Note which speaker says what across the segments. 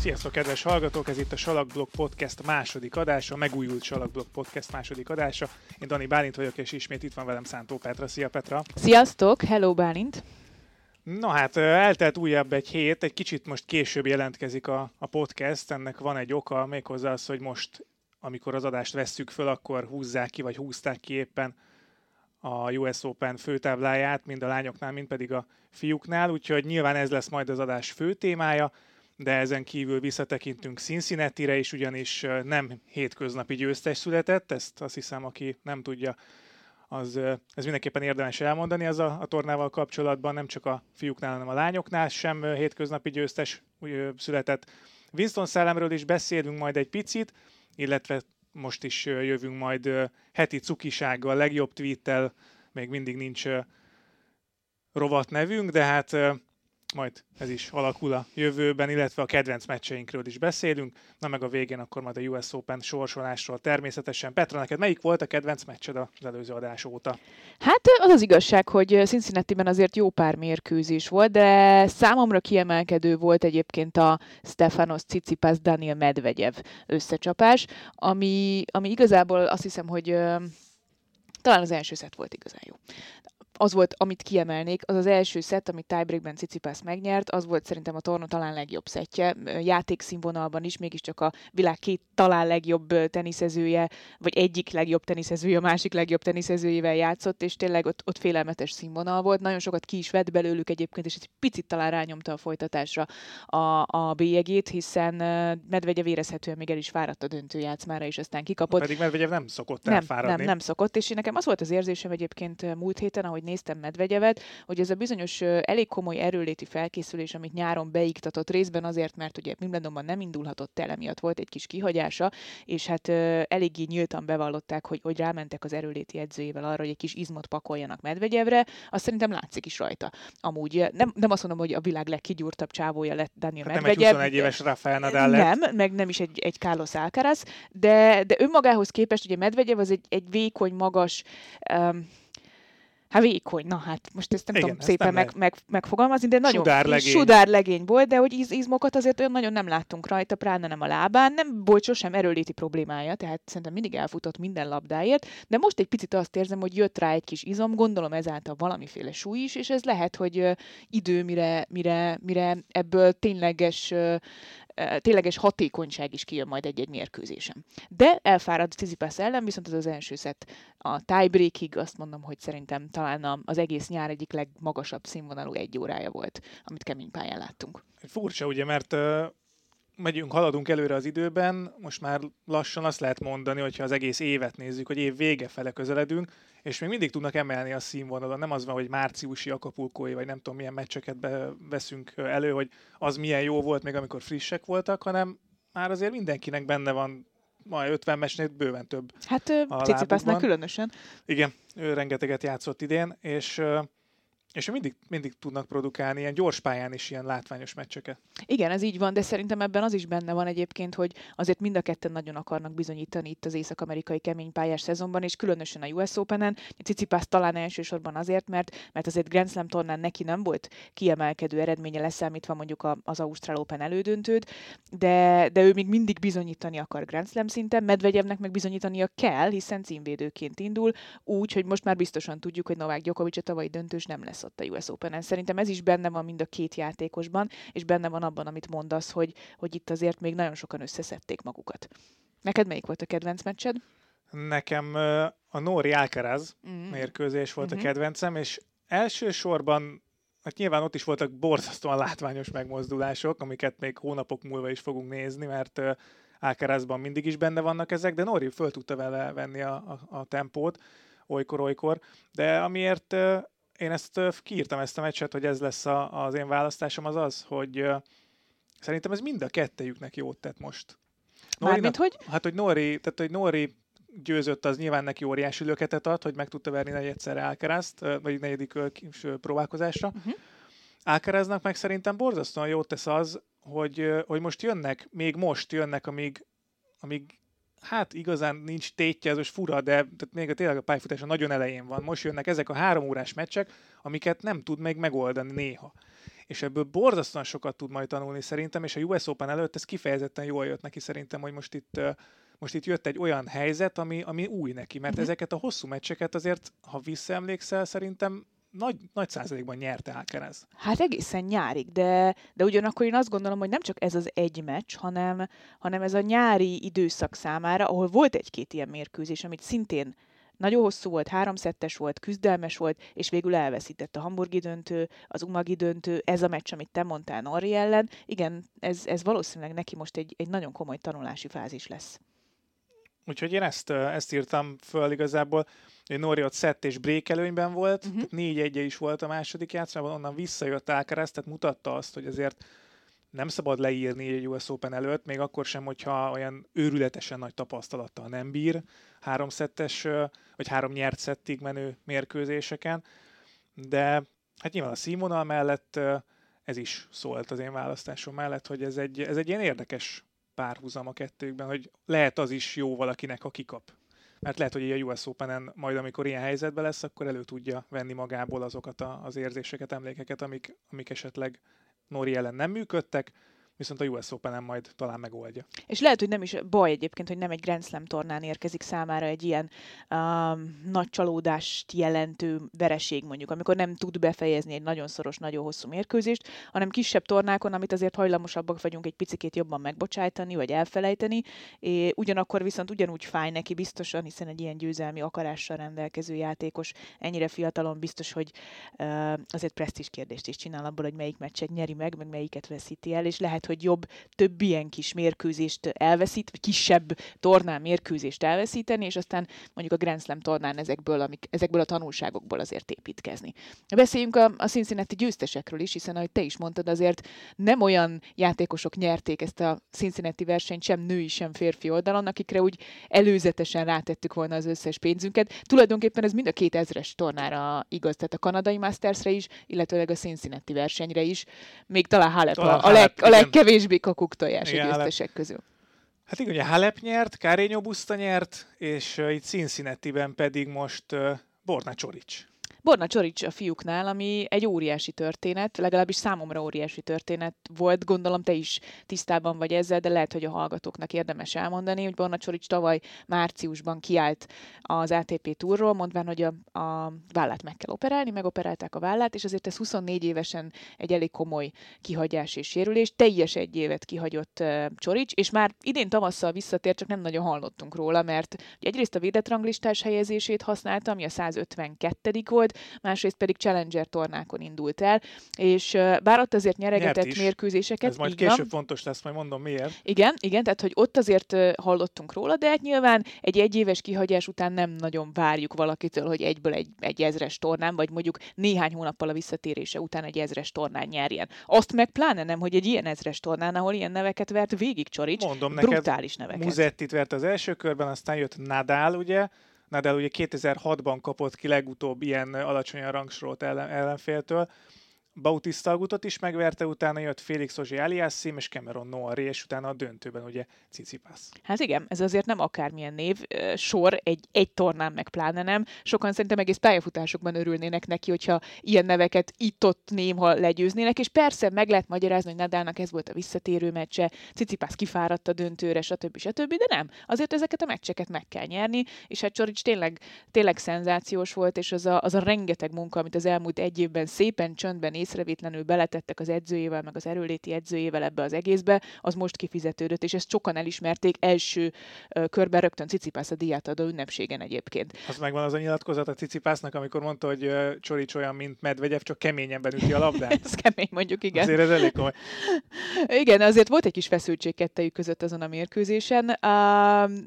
Speaker 1: Sziasztok, kedves hallgatók! Ez itt a Salakblog Podcast második adása, megújult Salakblog Podcast második adása. Én Dani Bálint vagyok, és ismét itt van velem Szántó Petra. Szia Petra!
Speaker 2: Sziasztok! Hello Bálint!
Speaker 1: Na hát, eltelt újabb egy hét, egy kicsit most később jelentkezik a, a podcast, ennek van egy oka, méghozzá az, hogy most, amikor az adást vesszük föl, akkor húzzák ki, vagy húzták ki éppen a US Open főtábláját, mind a lányoknál, mind pedig a fiúknál, úgyhogy nyilván ez lesz majd az adás fő témája de ezen kívül visszatekintünk Cincinnati-re is, ugyanis nem hétköznapi győztes született, ezt azt hiszem, aki nem tudja, az, ez mindenképpen érdemes elmondani az a, a tornával kapcsolatban, nem csak a fiúknál, hanem a lányoknál sem hétköznapi győztes született. Winston szellemről is beszélünk majd egy picit, illetve most is jövünk majd heti cukisággal, legjobb tweettel, még mindig nincs rovat nevünk, de hát majd ez is alakul a jövőben, illetve a kedvenc meccseinkről is beszélünk, na meg a végén akkor majd a US Open sorsolásról természetesen. Petra, neked melyik volt a kedvenc meccsed az előző adás óta?
Speaker 2: Hát az az igazság, hogy Cincinnati-ben azért jó pár mérkőzés volt, de számomra kiemelkedő volt egyébként a Stefanos Tsitsipas Daniel Medvegyev összecsapás, ami, ami igazából azt hiszem, hogy talán az első szett volt igazán jó az volt, amit kiemelnék, az az első szett, amit tiebreakben Cicipász megnyert, az volt szerintem a torna talán legjobb szettje, játékszínvonalban is, mégiscsak a világ két talán legjobb teniszezője, vagy egyik legjobb teniszezője, a másik legjobb teniszezőjével játszott, és tényleg ott, ott félelmetes színvonal volt. Nagyon sokat ki is vett belőlük egyébként, és egy picit talán rányomta a folytatásra a, a bélyegét, hiszen Medvegyev érezhetően még el is fáradt a döntőjátszmára, és aztán kikapott.
Speaker 1: Pedig Medvegyev nem szokott
Speaker 2: nem,
Speaker 1: elfáradni.
Speaker 2: Nem, nem szokott, és nekem az volt az érzésem egyébként múlt héten, ahogy néztem Medvegyevet, hogy ez a bizonyos elég komoly erőléti felkészülés, amit nyáron beiktatott részben azért, mert ugye Wimbledonban nem indulhatott el, emiatt volt egy kis kihagyása, és hát eléggé nyíltan bevallották, hogy, hogy rámentek az erőléti edzőjével arra, hogy egy kis izmot pakoljanak Medvegyevre, azt szerintem látszik is rajta. Amúgy nem, nem azt mondom, hogy a világ legkigyúrtabb csávója lett Daniel hát Medvegyev.
Speaker 1: Nem egy 21 éves Rafael Nadal
Speaker 2: lett. Nem, meg nem is egy, egy Carlos Alcaraz, de, de önmagához képest ugye Medvegyev az egy, egy vékony, magas, um, Hát vékony, na hát most ezt nem Igen, tudom szépen nem meg, meg, megfogalmazni, de nagyon
Speaker 1: sudárlegény.
Speaker 2: sudárlegény volt, de hogy iz, izmokat azért olyan nagyon nem láttunk rajta, pláne nem a lábán, nem volt sosem erőléti problémája, tehát szerintem mindig elfutott minden labdáért, de most egy picit azt érzem, hogy jött rá egy kis izom, gondolom ezáltal valamiféle súly is, és ez lehet, hogy idő, mire, mire, mire ebből tényleges tényleges hatékonyság is kijön majd egy-egy mérkőzésem. De elfárad Tsitsipas ellen, viszont az az első szett a tiebreakig azt mondom, hogy szerintem talán az egész nyár egyik legmagasabb színvonalú egy órája volt, amit kemény pályán láttunk.
Speaker 1: Furcsa ugye, mert megyünk, haladunk előre az időben, most már lassan azt lehet mondani, hogyha az egész évet nézzük, hogy év vége fele közeledünk, és még mindig tudnak emelni a színvonalon. Nem az van, hogy márciusi akapulkói, vagy nem tudom milyen meccseket veszünk elő, hogy az milyen jó volt még amikor frissek voltak, hanem már azért mindenkinek benne van majd 50 mesnél bőven több.
Speaker 2: Hát Cicipásznak különösen.
Speaker 1: Igen, ő rengeteget játszott idén, és és mindig, mindig tudnak produkálni ilyen gyors pályán is ilyen látványos meccseket.
Speaker 2: Igen, ez így van, de szerintem ebben az is benne van egyébként, hogy azért mind a ketten nagyon akarnak bizonyítani itt az észak-amerikai kemény pályás szezonban, és különösen a US Open-en. Cicipász talán elsősorban azért, mert, mert azért Grand Slam tornán neki nem volt kiemelkedő eredménye leszámítva mondjuk az Ausztrál Open elődöntőt, de, de ő még mindig bizonyítani akar Grand Slam szinten, Medvegyevnek meg bizonyítania kell, hiszen címvédőként indul, úgy, hogy most már biztosan tudjuk, hogy Novák Djokovic a tavalyi döntős nem lesz ott a US Open-en. Szerintem ez is benne van mind a két játékosban, és benne van abban, amit mondasz, hogy, hogy itt azért még nagyon sokan összeszedték magukat. Neked melyik volt a kedvenc meccsed?
Speaker 1: Nekem a Nóri Alcaraz mm. mérkőzés volt mm-hmm. a mhm. kedvencem, és elsősorban Hát nyilván ott is voltak borzasztóan látványos megmozdulások, amiket még hónapok múlva is fogunk nézni, mert Alcarazban mindig is benne vannak ezek, de Nori föl tudta vele venni a, a, a tempót olykor-olykor, de amiért én ezt kiírtam ezt a meccset, hogy ez lesz a, az én választásom, az az, hogy szerintem ez mind a kettejüknek jót tett most.
Speaker 2: Mármint, hogy?
Speaker 1: Hát, hogy Nori, tehát, hogy Nori győzött, az nyilván neki óriási löketet ad, hogy meg tudta verni negyedszer Alcarazt, vagy negyedik próbálkozásra. Uh-huh. Alcaraznak meg szerintem borzasztóan jót tesz az, hogy, hogy most jönnek, még most jönnek, amíg, amíg hát igazán nincs tétje, ez most fura, de tehát még a tényleg a pályafutása nagyon elején van. Most jönnek ezek a három órás meccsek, amiket nem tud még megoldani néha. és ebből borzasztóan sokat tud majd tanulni szerintem, és a US Open előtt ez kifejezetten jól jött neki szerintem, hogy most itt most itt jött egy olyan helyzet, ami, ami új neki, mert uh-huh. ezeket a hosszú meccseket azért, ha visszaemlékszel, szerintem nagy, nagy százalékban nyerte Alcaraz.
Speaker 2: Hát egészen nyárig, de, de ugyanakkor én azt gondolom, hogy nem csak ez az egy meccs, hanem, hanem ez a nyári időszak számára, ahol volt egy-két ilyen mérkőzés, amit szintén nagyon hosszú volt, háromszettes volt, küzdelmes volt, és végül elveszített a hamburgi döntő, az umagi döntő, ez a meccs, amit te mondtál Nori ellen. Igen, ez, ez valószínűleg neki most egy, egy nagyon komoly tanulási fázis lesz.
Speaker 1: Úgyhogy én ezt, ezt írtam föl igazából. Nori ott szett és break előnyben volt, uh-huh. négy egye is volt a második játszmában, onnan visszajött Alcaraz, tehát mutatta azt, hogy azért nem szabad leírni egy US Open előtt, még akkor sem, hogyha olyan őrületesen nagy tapasztalattal nem bír három szettes, vagy három nyert szettig menő mérkőzéseken, de hát nyilván a színvonal mellett ez is szólt az én választásom mellett, hogy ez egy, ez egy ilyen érdekes párhuzam a kettőkben, hogy lehet az is jó valakinek, ha kikap. Mert lehet, hogy a US Open-en majd, amikor ilyen helyzetben lesz, akkor elő tudja venni magából azokat a, az érzéseket, emlékeket, amik, amik esetleg Nori ellen nem működtek, viszont a US Open-en majd talán megoldja.
Speaker 2: És lehet, hogy nem is baj egyébként, hogy nem egy Grand Slam tornán érkezik számára egy ilyen um, nagy csalódást jelentő vereség mondjuk, amikor nem tud befejezni egy nagyon szoros, nagyon hosszú mérkőzést, hanem kisebb tornákon, amit azért hajlamosabbak vagyunk egy picit jobban megbocsájtani, vagy elfelejteni, és ugyanakkor viszont ugyanúgy fáj neki biztosan, hiszen egy ilyen győzelmi akarással rendelkező játékos ennyire fiatalon biztos, hogy uh, azért presztis kérdést is csinál abból, hogy melyik meccset nyeri meg, meg melyiket veszíti el, és lehet, hogy jobb több ilyen kis mérkőzést elveszít, vagy kisebb tornán mérkőzést elveszíteni, és aztán mondjuk a Grand Slam tornán ezekből, amik, ezekből a tanulságokból azért építkezni. Beszéljünk a, a Cincinnati győztesekről is, hiszen ahogy te is mondtad, azért nem olyan játékosok nyerték ezt a Cincinnati versenyt sem női, sem férfi oldalon, akikre úgy előzetesen rátettük volna az összes pénzünket. Tulajdonképpen ez mind a két ezres tornára igaz, tehát a kanadai Mastersre is, illetőleg a Cincinnati versenyre is. Még talán Halep a, a, leg, a legkevésbé kakuk tojás a győztesek közül.
Speaker 1: Hát igen, ugye Halep nyert, Carreño Busta nyert, és uh, itt Cincinnati-ben pedig most uh, Borna Csorics.
Speaker 2: Borna Csorics a fiúknál, ami egy óriási történet, legalábbis számomra óriási történet volt, gondolom te is tisztában vagy ezzel, de lehet, hogy a hallgatóknak érdemes elmondani, hogy Borna Csorics tavaly márciusban kiállt az ATP túrról, mondván, hogy a, a vállát meg kell operálni, megoperálták a vállát, és azért ez 24 évesen egy elég komoly kihagyás és sérülés, teljes egy évet kihagyott Csorics, és már idén tavasszal visszatért, csak nem nagyon hallottunk róla, mert egyrészt a védett ranglistás helyezését használta, ami a 152. volt, volt, másrészt pedig Challenger tornákon indult el, és bár ott azért nyeregetett mérkőzéseket.
Speaker 1: Ez majd később van, fontos lesz, majd mondom miért.
Speaker 2: Igen, igen, tehát hogy ott azért hallottunk róla, de hát nyilván egy egyéves kihagyás után nem nagyon várjuk valakitől, hogy egyből egy, egy ezres tornán, vagy mondjuk néhány hónappal a visszatérése után egy ezres tornán nyerjen. Azt meg pláne nem, hogy egy ilyen ezres tornán, ahol ilyen neveket vert végig Csorics, Mondom brutális neked, neveket.
Speaker 1: Muzettit vert az első körben, aztán jött Nadal, ugye, Nadal ugye 2006-ban kapott ki legutóbb ilyen alacsonyan rangsorolt ellen, ellenféltől, Bautista Agutot is megverte, utána jött Félix Ozsi Aliassim és Cameron Noari, és utána a döntőben ugye Cicipas.
Speaker 2: Hát igen, ez azért nem akármilyen név, sor, egy, egy tornán meg pláne nem. Sokan szerintem egész pályafutásokban örülnének neki, hogyha ilyen neveket itt-ott némha legyőznének, és persze meg lehet magyarázni, hogy Nadalnak ez volt a visszatérő meccse, Cicipas kifáradt a döntőre, stb. stb. De nem, azért ezeket a meccseket meg kell nyerni, és hát Csorics tényleg, tényleg szenzációs volt, és az a, az a rengeteg munka, amit az elmúlt egy évben szépen csöndben észrevétlenül beletettek az edzőjével, meg az erőléti edzőjével ebbe az egészbe, az most kifizetődött, és ezt sokan elismerték első körben rögtön Cicipász a diát adó ünnepségen egyébként.
Speaker 1: Az megvan az a nyilatkozat a Cicipásznak, amikor mondta, hogy Csorics olyan, mint Medvegyev, csak keményebben üti a labdát.
Speaker 2: ez kemény, mondjuk, igen.
Speaker 1: Azért ez elég komoly.
Speaker 2: igen, azért volt egy kis feszültség kettejük között azon a mérkőzésen,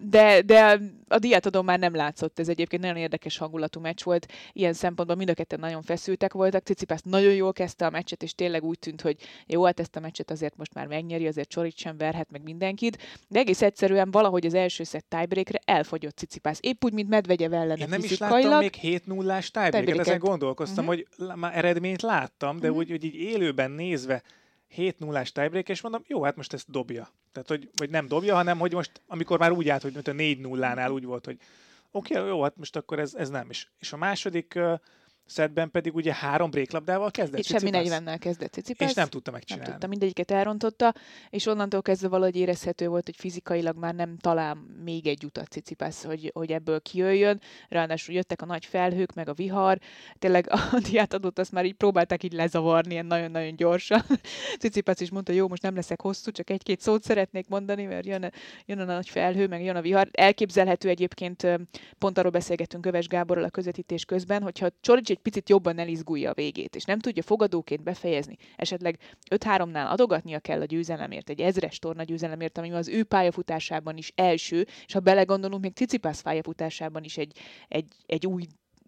Speaker 2: de, de a diátadón már nem látszott. Ez egyébként nagyon érdekes hangulatú meccs volt. Ilyen szempontból mind a ketten nagyon feszültek voltak. Cicipász nagyon jól kezdte a meccset, és tényleg úgy tűnt, hogy jó, hát ezt a meccset azért most már megnyeri, azért Csorit sem verhet meg mindenkit, de egész egyszerűen valahogy az első szett tiebreakre elfogyott Cicipász. Épp úgy, mint Medvegyev ellen
Speaker 1: Én nem is láttam még 7 0 ás tiebreaket, ezen gondolkoztam, uh-huh. hogy már eredményt láttam, de uh-huh. úgy, hogy így élőben nézve 7 0 ás tiebreak, és mondom, jó, hát most ezt dobja. Tehát, hogy vagy nem dobja, hanem hogy most, amikor már úgy állt, hogy mint a 4 0 nál úgy volt, hogy oké, okay, jó, hát most akkor ez, ez nem is. És a második szedben pedig ugye három bréklabdával kezdett
Speaker 2: És semmi
Speaker 1: Tsitsipas,
Speaker 2: 40-nel kezdett Cicipas.
Speaker 1: És nem tudta
Speaker 2: nem
Speaker 1: megcsinálni.
Speaker 2: tudta, mindegyiket elrontotta, és onnantól kezdve valahogy érezhető volt, hogy fizikailag már nem talál még egy utat Cicipas, hogy, hogy ebből kijöjjön. Ráadásul jöttek a nagy felhők, meg a vihar. Tényleg a diátadót azt már így próbálták így lezavarni, ilyen nagyon-nagyon gyorsan. Cicipas is mondta, jó, most nem leszek hosszú, csak egy-két szót szeretnék mondani, mert jön, a- jön a nagy felhő, meg jön a vihar. Elképzelhető egyébként, pont arról beszélgettünk Köves Gáborral a közvetítés közben, hogyha Csorics egy picit jobban elizgulja a végét, és nem tudja fogadóként befejezni, esetleg 5-3-nál adogatnia kell a győzelemért, egy ezres torna győzelemért, ami az ő pályafutásában is első, és ha belegondolunk, még Cicipász pályafutásában is egy, egy, egy új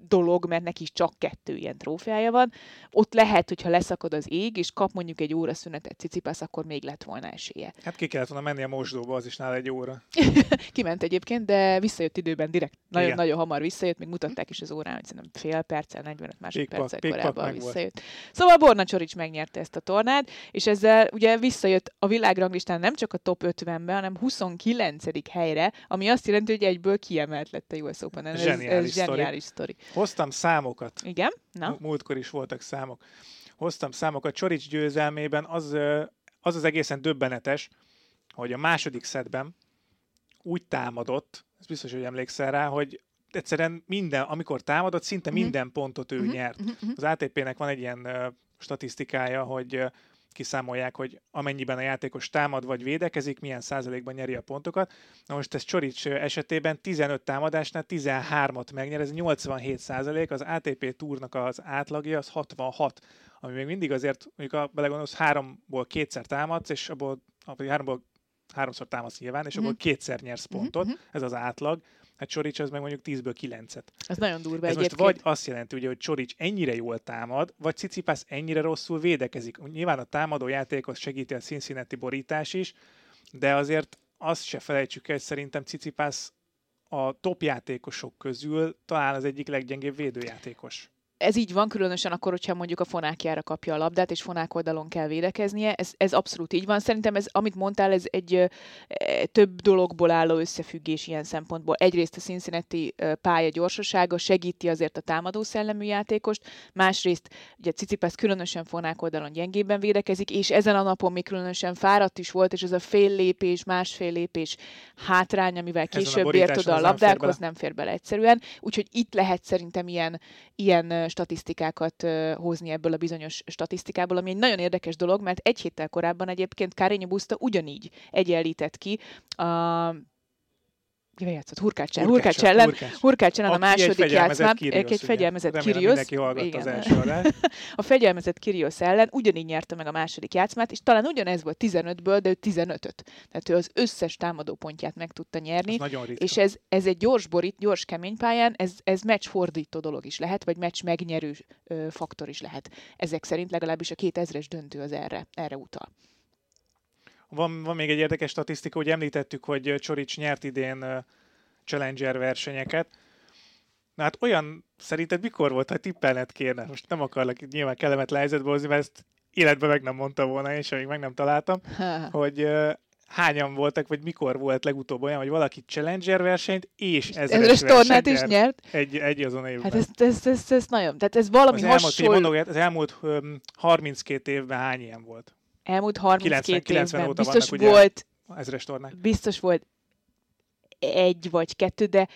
Speaker 2: dolog, mert neki is csak kettő ilyen trófeája van. Ott lehet, hogyha leszakad az ég, és kap mondjuk egy óra szünetet Cicipász, akkor még lett volna esélye.
Speaker 1: Hát ki kellett volna menni a mosdóba, az is nála egy óra.
Speaker 2: Kiment egyébként, de visszajött időben direkt. Nagyon,
Speaker 1: Igen.
Speaker 2: nagyon hamar visszajött, még mutatták is az órán, hogy szerintem fél perccel, 45
Speaker 1: Pikpak,
Speaker 2: másodperccel korábban visszajött. Szóval Borna Csorics megnyerte ezt a tornát, és ezzel ugye visszajött a világranglistán nem csak a top 50-be, hanem 29. helyre, ami azt jelenti, hogy egyből kiemelt lett a US Open. Ez,
Speaker 1: Zseniális
Speaker 2: ez
Speaker 1: sztori.
Speaker 2: zseniális sztori.
Speaker 1: Hoztam számokat.
Speaker 2: Igen? Na?
Speaker 1: Múltkor is voltak számok. Hoztam számokat. Csorics győzelmében az, az az egészen döbbenetes, hogy a második szedben úgy támadott, ez biztos, hogy emlékszel rá, hogy egyszerűen minden, amikor támadott, szinte
Speaker 2: Mhm.
Speaker 1: minden pontot ő
Speaker 2: Mhm,
Speaker 1: nyert.
Speaker 2: mhm, mhm.
Speaker 1: Az ATP-nek van egy ilyen ö, statisztikája, hogy ö, kiszámolják, hogy amennyiben a játékos támad vagy védekezik, milyen százalékban nyeri a pontokat. Na most ez Csorics esetében 15 támadásnál 13-at megnyer, ez 87 százalék, az ATP túrnak az átlagja az 66, ami még mindig azért, mondjuk a belegondolsz, háromból kétszer támadsz, és abból, háromból háromszor támadsz nyilván, és
Speaker 2: Mhm.
Speaker 1: abból kétszer nyersz
Speaker 2: Mhm,
Speaker 1: pontot,
Speaker 2: mhm.
Speaker 1: ez az átlag. Hát Csorics az meg mondjuk 10-ből 9-et.
Speaker 2: Ez nagyon durva
Speaker 1: Ez most
Speaker 2: egyébként.
Speaker 1: vagy azt jelenti, ugye, hogy Csorics ennyire jól támad, vagy Cicipász ennyire rosszul védekezik. Nyilván a támadó játékos segíti a Cincinnati borítás is, de azért azt se felejtsük el, szerintem Cicipász a top játékosok közül talán az egyik leggyengébb védőjátékos.
Speaker 2: Ez így van, különösen akkor, hogyha mondjuk a fonákjára kapja a labdát, és fonák oldalon kell védekeznie. Ez, ez abszolút így van. Szerintem ez, amit mondtál, ez egy e, több dologból álló összefüggés ilyen szempontból. Egyrészt a Cincinnati ö, pálya gyorsasága segíti azért a támadó szellemű játékost, másrészt ugye Cicipász különösen fonák oldalon gyengébben védekezik, és ezen a napon még különösen fáradt is volt, és ez a fél lépés, másfél lépés hátrány, amivel később ért oda a labdákhoz, nem fér bele egyszerűen. Úgyhogy itt lehet szerintem ilyen, ilyen statisztikákat hozni ebből a bizonyos statisztikából, ami egy nagyon érdekes dolog, mert egy héttel korábban egyébként Carreño Busta ugyanígy egyenlített ki a Kivel játszott? Hurkács ellen. Hurkács ellen.
Speaker 1: Hurkács.
Speaker 2: Hurkács a második.
Speaker 1: Kyrgios,
Speaker 2: Egy fegyelmezett Kirios. Igen.
Speaker 1: az első.
Speaker 2: A fegyelmezett Kirios ellen ugyanígy nyerte meg a második játszmát, és talán ugyanez volt 15-ből, de ő 15-öt. Tehát ő az összes támadó pontját meg tudta nyerni.
Speaker 1: Ez.
Speaker 2: És ez, ez egy gyors borít, gyors kemény pályán, ez, ez meccs fordító dolog is lehet, vagy meccs megnyerő ö, faktor is lehet. Ezek szerint legalábbis a 2000-es döntő az erre, erre utal.
Speaker 1: Van, van még egy érdekes statisztika, hogy említettük, hogy Csorics nyert idén Challenger versenyeket. Na hát olyan, szerinted mikor volt, ha tippelned kéne? Most nem akarlak nyilván kellemetlen helyzetbe hozni, mert ezt életben meg nem mondta volna, és amíg meg nem találtam, hogy hányan voltak, vagy mikor volt legutóbb olyan, hogy valaki Challenger versenyt és ezres,
Speaker 2: Ezres tornát is
Speaker 1: nyert egy, egy azon évben.
Speaker 2: Hát ez, ez, ez, ez nagyon, tehát ez valami
Speaker 1: az elmúlt,
Speaker 2: hasonló.
Speaker 1: mondok, az elmúlt öm, 32 évben hány ilyen volt?
Speaker 2: Elmúlt 32
Speaker 1: 90 90
Speaker 2: évben biztos
Speaker 1: vannak, ugye?
Speaker 2: volt,
Speaker 1: Ezres tornák.
Speaker 2: biztos volt egy vagy kettő, de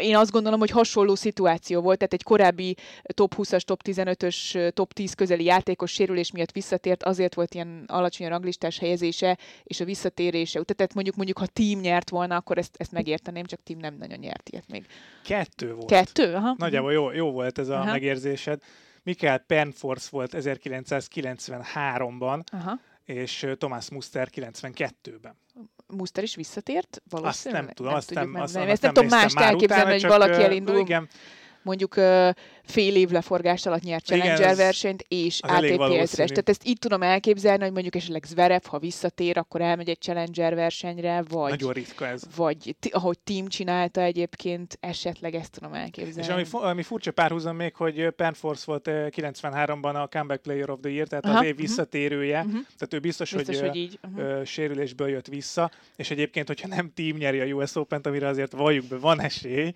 Speaker 2: én azt gondolom, hogy hasonló szituáció volt, tehát egy korábbi top 20-as, top 15-ös, top 10 közeli játékos sérülés miatt visszatért, azért volt ilyen alacsony a ranglistás helyezése, és a visszatérése. Tehát mondjuk, mondjuk ha team nyert volna, akkor ezt, ezt megérteném, csak team nem nagyon nyert ilyet még.
Speaker 1: Kettő volt.
Speaker 2: Kettő? Aha.
Speaker 1: Nagyjából jó, jó volt ez a
Speaker 2: Aha.
Speaker 1: megérzésed. Mikael Penforce volt 1993-ban,
Speaker 2: Aha.
Speaker 1: és Thomas Muster 92-ben.
Speaker 2: Muster is visszatért?
Speaker 1: Azt
Speaker 2: Valószínűleg
Speaker 1: nem tudom, azt
Speaker 2: tudjuk
Speaker 1: nem, azt,
Speaker 2: megmondani.
Speaker 1: azt
Speaker 2: Ezt nem tudom
Speaker 1: néztem
Speaker 2: mást
Speaker 1: már
Speaker 2: elképzelni, hogy valaki elindul,
Speaker 1: Igen,
Speaker 2: mondjuk fél év leforgás alatt nyert
Speaker 1: Igen,
Speaker 2: Challenger
Speaker 1: az-
Speaker 2: versenyt, és ATP
Speaker 1: valószínű.
Speaker 2: ezres. Tehát ezt így tudom elképzelni, hogy mondjuk esetleg Zverev, ha visszatér, akkor elmegy egy Challenger versenyre, vagy,
Speaker 1: nagyon ritka ez.
Speaker 2: vagy ahogy Team csinálta egyébként, esetleg ezt tudom elképzelni.
Speaker 1: És ami, fu- ami furcsa párhuzam még, hogy Penforce volt ö, 93-ban a Comeback Player of the Year, tehát
Speaker 2: Aha,
Speaker 1: az év
Speaker 2: mhm.
Speaker 1: visszatérője,
Speaker 2: Mhm.
Speaker 1: tehát ő biztos,
Speaker 2: Biztos,
Speaker 1: hogy,
Speaker 2: hogy így. Uh-huh.
Speaker 1: sérülésből jött vissza, és egyébként, hogyha nem team nyeri a US Open-t, amire azért valljuk be, van esély,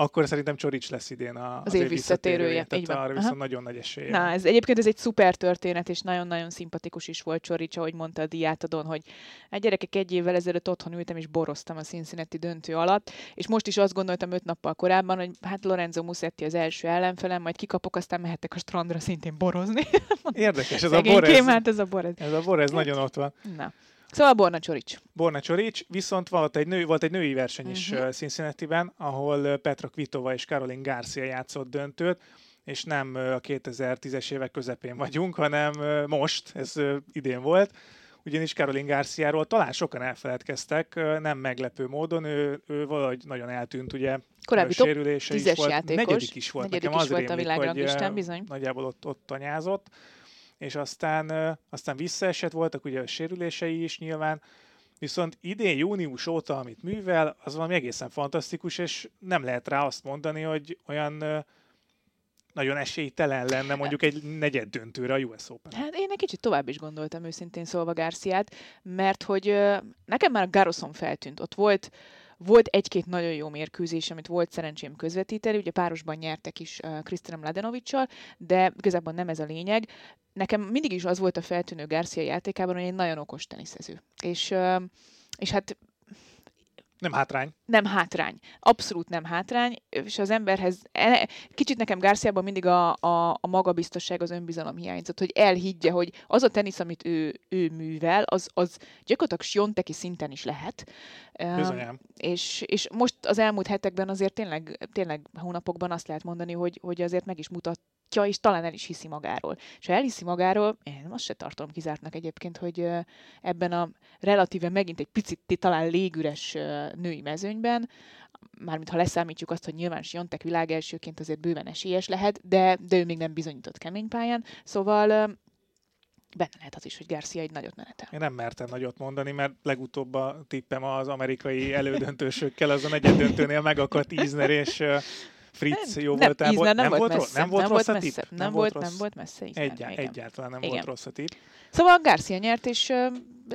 Speaker 1: akkor szerintem Csorics lesz idén a,
Speaker 2: az, az év visszatérője.
Speaker 1: Tehát arra viszont Aha. nagyon nagy esélye.
Speaker 2: Na, ez egyébként ez egy szuper történet, és nagyon-nagyon szimpatikus is volt Csorics, ahogy mondta a diátadon, hogy egy gyerekek egy évvel ezelőtt otthon ültem, és boroztam a Cincinnati döntő alatt, és most is azt gondoltam öt nappal korábban, hogy hát Lorenzo Musetti az első ellenfelem, majd kikapok, aztán mehettek a strandra szintén borozni.
Speaker 1: Érdekes, ez a bor, ez,
Speaker 2: hát ez a bor. Ez,
Speaker 1: ez a bor, ez nagyon ott van.
Speaker 2: Na. Szóval Borna Csorics.
Speaker 1: Borna Csorics, viszont volt egy, nő, volt egy női verseny is uh-huh. Cincinnati-ben, ahol Petra Kvitova és Caroline Garcia játszott döntőt, és nem a 2010-es évek közepén vagyunk, hanem most, ez idén volt, ugyanis Caroline Garciáról talán sokan elfeledkeztek, nem meglepő módon, ő, ő valahogy nagyon eltűnt, ugye,
Speaker 2: Korábbi sérülése is volt,
Speaker 1: játékos. negyedik is volt,
Speaker 2: negyedik nekem is volt rémlik, a hogy bizony.
Speaker 1: nagyjából ott, ott tanyázott, és aztán, aztán visszaesett, voltak ugye a sérülései is nyilván, viszont idén június óta, amit művel, az valami egészen fantasztikus, és nem lehet rá azt mondani, hogy olyan nagyon esélytelen lenne mondjuk egy negyed döntőre a US Open.
Speaker 2: Hát én egy kicsit tovább is gondoltam őszintén szólva Garciát, mert hogy nekem már a Garoson feltűnt. Ott volt volt egy-két nagyon jó mérkőzés, amit volt szerencsém közvetíteni, ugye párosban nyertek is uh, Krisztinem Ladenovicsal, de igazából nem ez a lényeg. Nekem mindig is az volt a feltűnő Garcia játékában, hogy egy nagyon okos teniszező. És, és hát
Speaker 1: nem hátrány.
Speaker 2: Nem hátrány. Abszolút nem hátrány, és az emberhez, e, kicsit nekem Garciában mindig a, a, a magabiztosság, az önbizalom hiányzott, hogy elhiggye, hogy az a tenisz, amit ő, ő művel, az, az gyakorlatilag sionteki szinten is lehet.
Speaker 1: Bizonyám.
Speaker 2: És, és most az elmúlt hetekben azért tényleg, tényleg hónapokban azt lehet mondani, hogy, hogy azért meg is mutat, és talán el is hiszi magáról. És ha elhiszi magáról, én azt se tartom kizártnak egyébként, hogy ebben a relatíve megint egy picit talán légüres női mezőnyben, mármint ha leszámítjuk azt, hogy nyilván Siontek világ elsőként azért bőven esélyes lehet, de, de ő még nem bizonyított kemény pályán, szóval benne lehet az is, hogy Garcia egy nagyot menetel.
Speaker 1: Én nem mertem nagyot mondani, mert legutóbb a tippem az amerikai elődöntősökkel, az a negyed döntőnél megakadt Isner és Fritz jó
Speaker 2: nem,
Speaker 1: voltából.
Speaker 2: Isner nem,
Speaker 1: nem
Speaker 2: volt,
Speaker 1: messze. Nem
Speaker 2: volt
Speaker 1: nem rossz
Speaker 2: volt
Speaker 1: a tipp?
Speaker 2: Nem, nem, volt, rossz. nem volt messze Isner.
Speaker 1: Egyá, egyáltalán nem Igen. volt rossz a tipp.
Speaker 2: Szóval Garcia nyert, és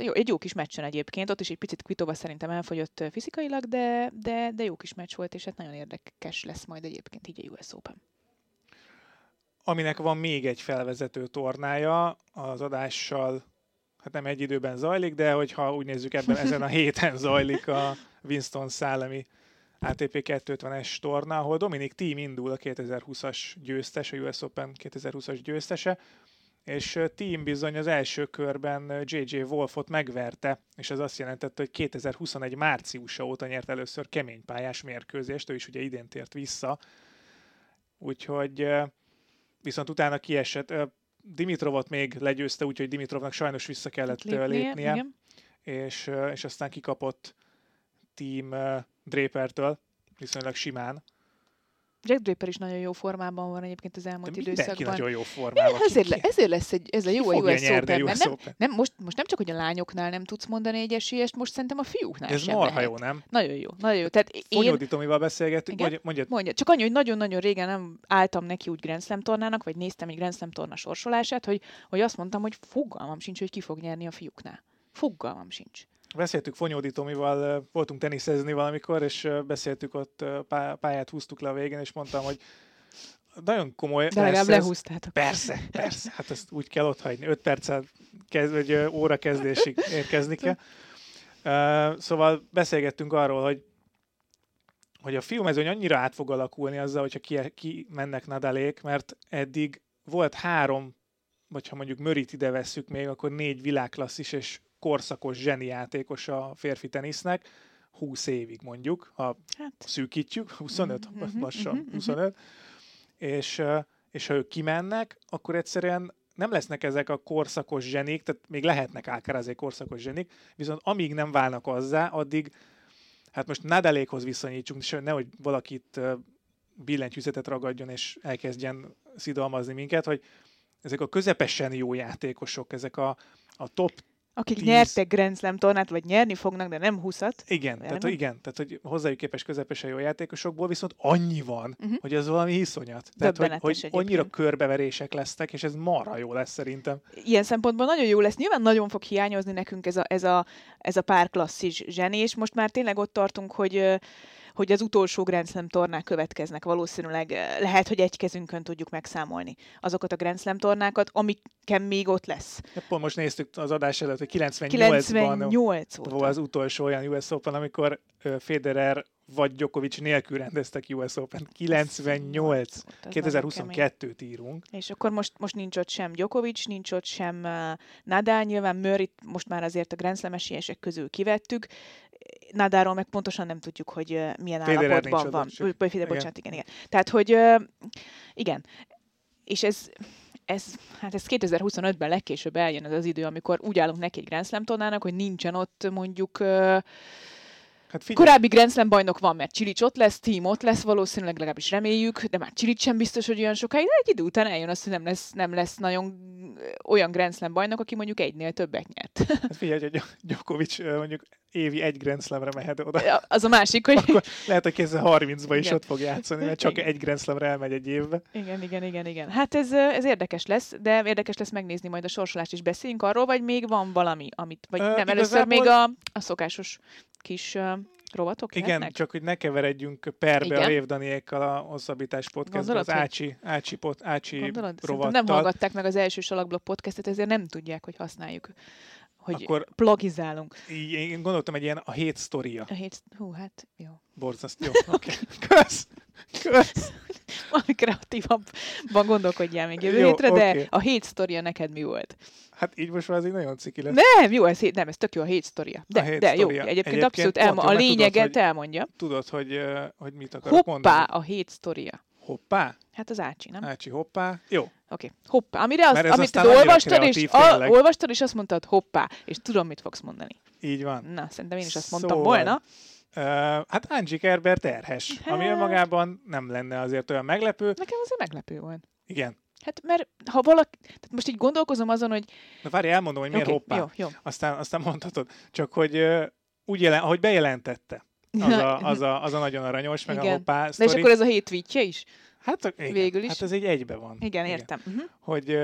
Speaker 2: jó, egy jó kis meccsen egyébként, ott is egy picit Kvitova szerintem elfogyott fizikailag, de, de, de jó kis meccs volt, és hát nagyon érdekes lesz majd egyébként így a US Open.
Speaker 1: Aminek van még egy felvezető tornája, az adással hát nem egy időben zajlik, de hogyha úgy nézzük ebben ezen a héten zajlik a Winston Szálemi ATP 250-es torna, ahol Dominik Thiem indul a 2020-as győztes, a US Open 2020-as győztese, és Team bizony az első körben J.J. Wolfot megverte, és ez azt jelentette, hogy 2021 márciusa óta nyert először keménypályás mérkőzést, ő is ugye idén tért vissza, úgyhogy viszont utána kiesett. Dimitrovot még legyőzte, úgyhogy Dimitrovnak sajnos vissza kellett lépnie, lépnie és, és aztán kikapott Team Drapertől viszonylag simán.
Speaker 2: Jack Draper is nagyon jó formában van egyébként az elmúlt
Speaker 1: De
Speaker 2: időszakban.
Speaker 1: nagyon jó formában.
Speaker 2: Ezért, le, ezért lesz egy, ez a jó a US
Speaker 1: Open,
Speaker 2: US nem, nem, most, most nem csak, hogy a lányoknál nem tudsz mondani egy esélyest, most szerintem a fiúknál
Speaker 1: ez
Speaker 2: sem
Speaker 1: marha
Speaker 2: lehet.
Speaker 1: jó, nem?
Speaker 2: Nagyon jó, nagyon jó. Tehát
Speaker 1: Fonyódi Tomival beszélgettünk,
Speaker 2: mondja,
Speaker 1: mondja,
Speaker 2: mondja. Csak annyi, hogy nagyon-nagyon régen nem álltam neki úgy Grand Slam tornának, vagy néztem egy Grand Slam torna sorsolását, hogy, hogy azt mondtam, hogy fogalmam sincs, hogy ki fog nyerni a fiúknál. Fogalmam sincs.
Speaker 1: Beszéltük Fonyódi Tomival, voltunk teniszezni valamikor, és beszéltük ott, pályát húztuk le a végén, és mondtam, hogy nagyon komoly.
Speaker 2: De legalább lehúztátok.
Speaker 1: Persze, persze. Hát ezt úgy kell ott hagyni. 5 perccel kezd, vagy óra kezdésig érkezni kell. Uh, szóval beszélgettünk arról, hogy hogy a filmezőny annyira át fog alakulni azzal, hogyha ki, ki mennek Nadalék, mert eddig volt három, vagy ha mondjuk Mörit ide vesszük még, akkor négy világklasszis és korszakos zseni játékos a férfi tenisznek, 20 évig mondjuk, ha hát. szűkítjük, 25, mm-hmm, lassan 25, és, és ha ők kimennek, akkor egyszerűen nem lesznek ezek a korszakos zsenik, tehát még lehetnek egy korszakos zsenik, viszont amíg nem válnak azzá, addig, hát most Nadalékhoz viszonyítsunk, és nehogy valakit billentyűzetet ragadjon és elkezdjen szidalmazni minket, hogy ezek a közepesen jó játékosok, ezek a, a top
Speaker 2: akik 10. nyertek Grand Slam tornát, vagy nyerni fognak, de nem 20
Speaker 1: Igen, tehát, hogy igen, tehát hogy hozzájuk képes közepesen jó játékosokból viszont annyi van, uh-huh. hogy ez valami iszonyat. Tehát, hogy, hogy annyira körbeverések lesznek, és ez marha jó lesz szerintem.
Speaker 2: Ilyen szempontból nagyon jó lesz. Nyilván nagyon fog hiányozni nekünk ez a, ez a, ez a pár klasszis zseni, és most már tényleg ott tartunk, hogy hogy az utolsó Grand Slam tornák következnek. Valószínűleg eh, lehet, hogy egy kezünkön tudjuk megszámolni azokat a Grand Slam tornákat, amiken még ott lesz.
Speaker 1: Ja, pont most néztük az adás előtt, hogy 98-ban
Speaker 2: 98
Speaker 1: volt
Speaker 2: óta.
Speaker 1: az utolsó olyan US Open, amikor Federer vagy Djokovic nélkül rendeztek US Open. 98.
Speaker 2: Ez nagyon kemény.
Speaker 1: 2022-t írunk.
Speaker 2: És akkor most, most nincs ott sem Djokovic, nincs ott sem uh, Nadal, nyilván Murray most már azért a Grand Slam esélyesek közül kivettük. Nadalról meg pontosan nem tudjuk, hogy milyen
Speaker 1: Federer
Speaker 2: állapotban van. Federer,
Speaker 1: Igen.
Speaker 2: bocsánat, igen, igen. Tehát, hogy igen. És ez, ez, hát ez 2025-ben legkésőbb eljön ez az idő, amikor úgy állunk neki egy Grand Slam tornának, hogy nincsen ott mondjuk
Speaker 1: Hát figyelj,
Speaker 2: Korábbi Grand Slam bajnok van, mert Csilics ott lesz, Team ott lesz, valószínűleg legalábbis reméljük, de már Csilics sem biztos, hogy olyan sokáig, de egy idő után eljön az, hogy nem lesz, nem lesz nagyon olyan Grand Slam bajnok, aki mondjuk egynél többet nyert.
Speaker 1: hát figyelj, hogy Djo- Djokovic mondjuk évi egy Grand Slamre mehet oda.
Speaker 2: Az a másik, hogy...
Speaker 1: Akkor lehet, hogy 2030-ban is ott fog játszani, mert csak
Speaker 2: Igen.
Speaker 1: egy Grand Slamre elmegy egy évbe.
Speaker 2: Igen, igen, igen, igen. Hát ez, ez érdekes lesz, de érdekes lesz megnézni majd a sorsolást is. Beszéljünk arról, vagy még van valami, amit... Vagy
Speaker 1: Ö,
Speaker 2: nem, először
Speaker 1: igazából-
Speaker 2: még a, a szokásos kis uh, rovatok
Speaker 1: Igen,
Speaker 2: jöhetnek?
Speaker 1: csak hogy ne keveredjünk perbe
Speaker 2: Igen.
Speaker 1: a Rév Daniékkal a Hosszabbítás podcastban, az Ácsi, Ácsi, pot, Ácsi
Speaker 2: Gondolod? Szerintem
Speaker 1: rovattal.
Speaker 2: nem hallgatták meg az első salakblog podcastet, ezért nem tudják, hogy használjuk, hogy
Speaker 1: Akkor-
Speaker 2: plagizálunk.
Speaker 1: Így, én gondoltam egy ilyen a hét sztoria.
Speaker 2: A hét... Hú, hát jó.
Speaker 1: Borzasztó. Jó, oké. Kösz! Kösz!
Speaker 2: Valami kreatívabban gondolkodjál még jövő
Speaker 1: Jó,
Speaker 2: hétre, de
Speaker 1: oké.
Speaker 2: a hét sztoria neked mi volt?
Speaker 1: Hát így most már az így nagyon ciki lesz.
Speaker 2: Nem, jó, ez, nem, ez tök jó a hét sztoria. De,
Speaker 1: hét
Speaker 2: de jó,
Speaker 1: sztoria.
Speaker 2: egyébként,
Speaker 1: Egyébként
Speaker 2: abszolút elma,
Speaker 1: jó,
Speaker 2: a
Speaker 1: mert tudod,
Speaker 2: lényeget
Speaker 1: hogy-
Speaker 2: elmondja.
Speaker 1: Tudod, hogy, hogy mit akarok mondani?
Speaker 2: Hoppá, a hét sztoria.
Speaker 1: Hoppá?
Speaker 2: Hát az Ácsi, nem? Oké,
Speaker 1: Ácsi, hoppá. Jó.
Speaker 2: okay. hoppá. Amire
Speaker 1: ez
Speaker 2: amit te olvastad, és, a, olvastad, és azt mondtad hoppá, és tudom, mit fogsz mondani.
Speaker 1: Így van.
Speaker 2: Na, szerintem én is azt mondtam
Speaker 1: Szóval,
Speaker 2: volna.
Speaker 1: Uh, hát Angie Kerber terhes, ami
Speaker 2: Hát.
Speaker 1: önmagában nem lenne azért olyan meglepő.
Speaker 2: Nekem azért meglepő volt.
Speaker 1: Igen.
Speaker 2: Hát mert ha valaki, tehát most így gondolkozom azon, hogy
Speaker 1: Na várj, elmondom, hogy miért
Speaker 2: Oké,
Speaker 1: hoppá.
Speaker 2: jó, jó.
Speaker 1: Aztán, aztán mondhatod. Csak hogy uh, úgy jelen, ahogy bejelentette, az a, az a, az a nagyon aranyos, meg
Speaker 2: Igen.
Speaker 1: a hoppá
Speaker 2: De és akkor ez a hét tweetje is?
Speaker 1: hát, igen,
Speaker 2: végül is?
Speaker 1: Hát ez egy egybe van.
Speaker 2: Igen, értem. Uh-huh.
Speaker 1: Hogy,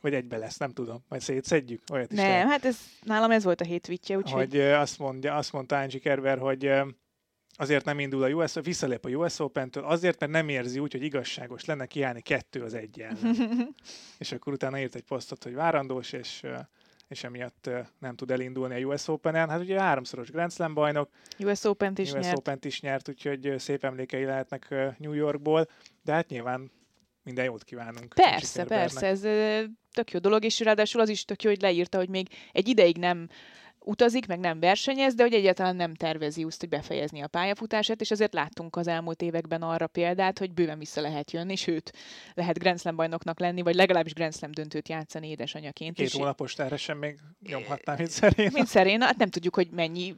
Speaker 1: vagy egybe lesz, nem tudom. Majd szétszedjük. Olyat is
Speaker 2: Nem,
Speaker 1: lehet.
Speaker 2: hát ez, nálam ez volt a hét tweetje, úgyhogy
Speaker 1: hogy azt, mondja, azt mondta Angie Kerber, hogy azért nem indul a US, visszalép a US Open-től, azért, mert nem érzi úgy, hogy igazságos lenne kiállni kettő az egy ellen. és akkor utána írt egy posztot, hogy várandós, és, és emiatt nem tud elindulni a US Open-en. Hát ugye háromszoros Grand Slam bajnok,
Speaker 2: US Open-t is
Speaker 1: US
Speaker 2: nyert.
Speaker 1: Open-t is nyert, úgyhogy szép emlékei lehetnek New Yorkból, de hát nyilván minden jót kívánunk.
Speaker 2: Persze, persze, ez tök jó dolog, és ráadásul az is tök jó, hogy leírta, hogy még egy ideig nem utazik, meg nem versenyez, de hogy egyáltalán nem tervezi azt, hogy befejezni a pályafutását, és azért láttunk az elmúlt években arra példát, hogy bőven vissza lehet jönni, sőt, lehet Grand Slam bajnoknak lenni, vagy legalábbis Grand Slam döntőt játszani édesanyaként.
Speaker 1: Két hónapos terhesen még nyomhatnám itt szerint.
Speaker 2: mint Szeréna, hát nem tudjuk, hogy mennyi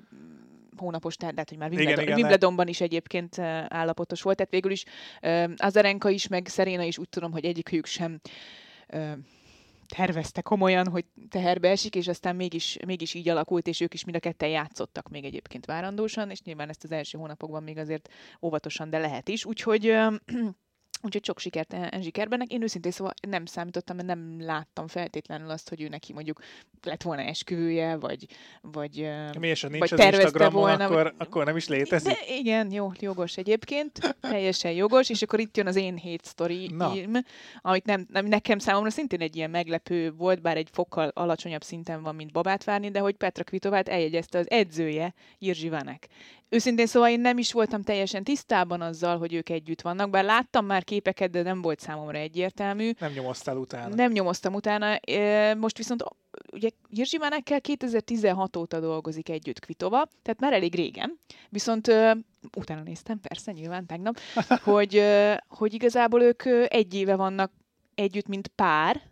Speaker 2: hónapos, tehát lehet, hogy már Wimbledon,
Speaker 1: igen,
Speaker 2: Wimbledonban is egyébként állapotos volt, tehát végül is eh, Azarenka is, meg Szeréna is úgy tudom, hogy egyikük sem tervezte komolyan, hogy teherbe esik, és aztán mégis, mégis így alakult, és ők is mind a ketten játszottak még egyébként várandósan, és nyilván ezt az első hónapokban még azért óvatosan, de lehet is. Úgyhogy Úgyhogy sok sikert Enzsi Kerbennek. Én őszintén szóval nem számítottam, mert nem láttam feltétlenül azt, hogy ő neki mondjuk lett volna esküvője, vagy, vagy,
Speaker 1: Mi és ha nincs
Speaker 2: vagy
Speaker 1: az
Speaker 2: tervezte volna,
Speaker 1: akkor,
Speaker 2: vagy-
Speaker 1: akkor nem is létezik.
Speaker 2: de igen, jó, jogos egyébként, teljesen jogos, és akkor itt jön az én hét sztorim, amit nem, nem, nekem számomra szintén egy ilyen meglepő volt, bár egy fokkal alacsonyabb szinten van, mint babát várni, de hogy Petra Kvitovát eljegyezte az edzője, Jirzsi Vanek. Őszintén szóval én nem is voltam teljesen tisztában azzal, hogy ők együtt vannak, bár láttam már képeket, de nem volt számomra egyértelmű.
Speaker 1: Nem nyomoztál utána.
Speaker 2: Nem nyomoztam utána. Most viszont ugye Jirzsi Vanekkel 2016 óta dolgozik együtt Kvitova, tehát már elég régen. Viszont utána néztem, persze, nyilván tegnap, hogy, hogy igazából ők egy éve vannak együtt, mint pár,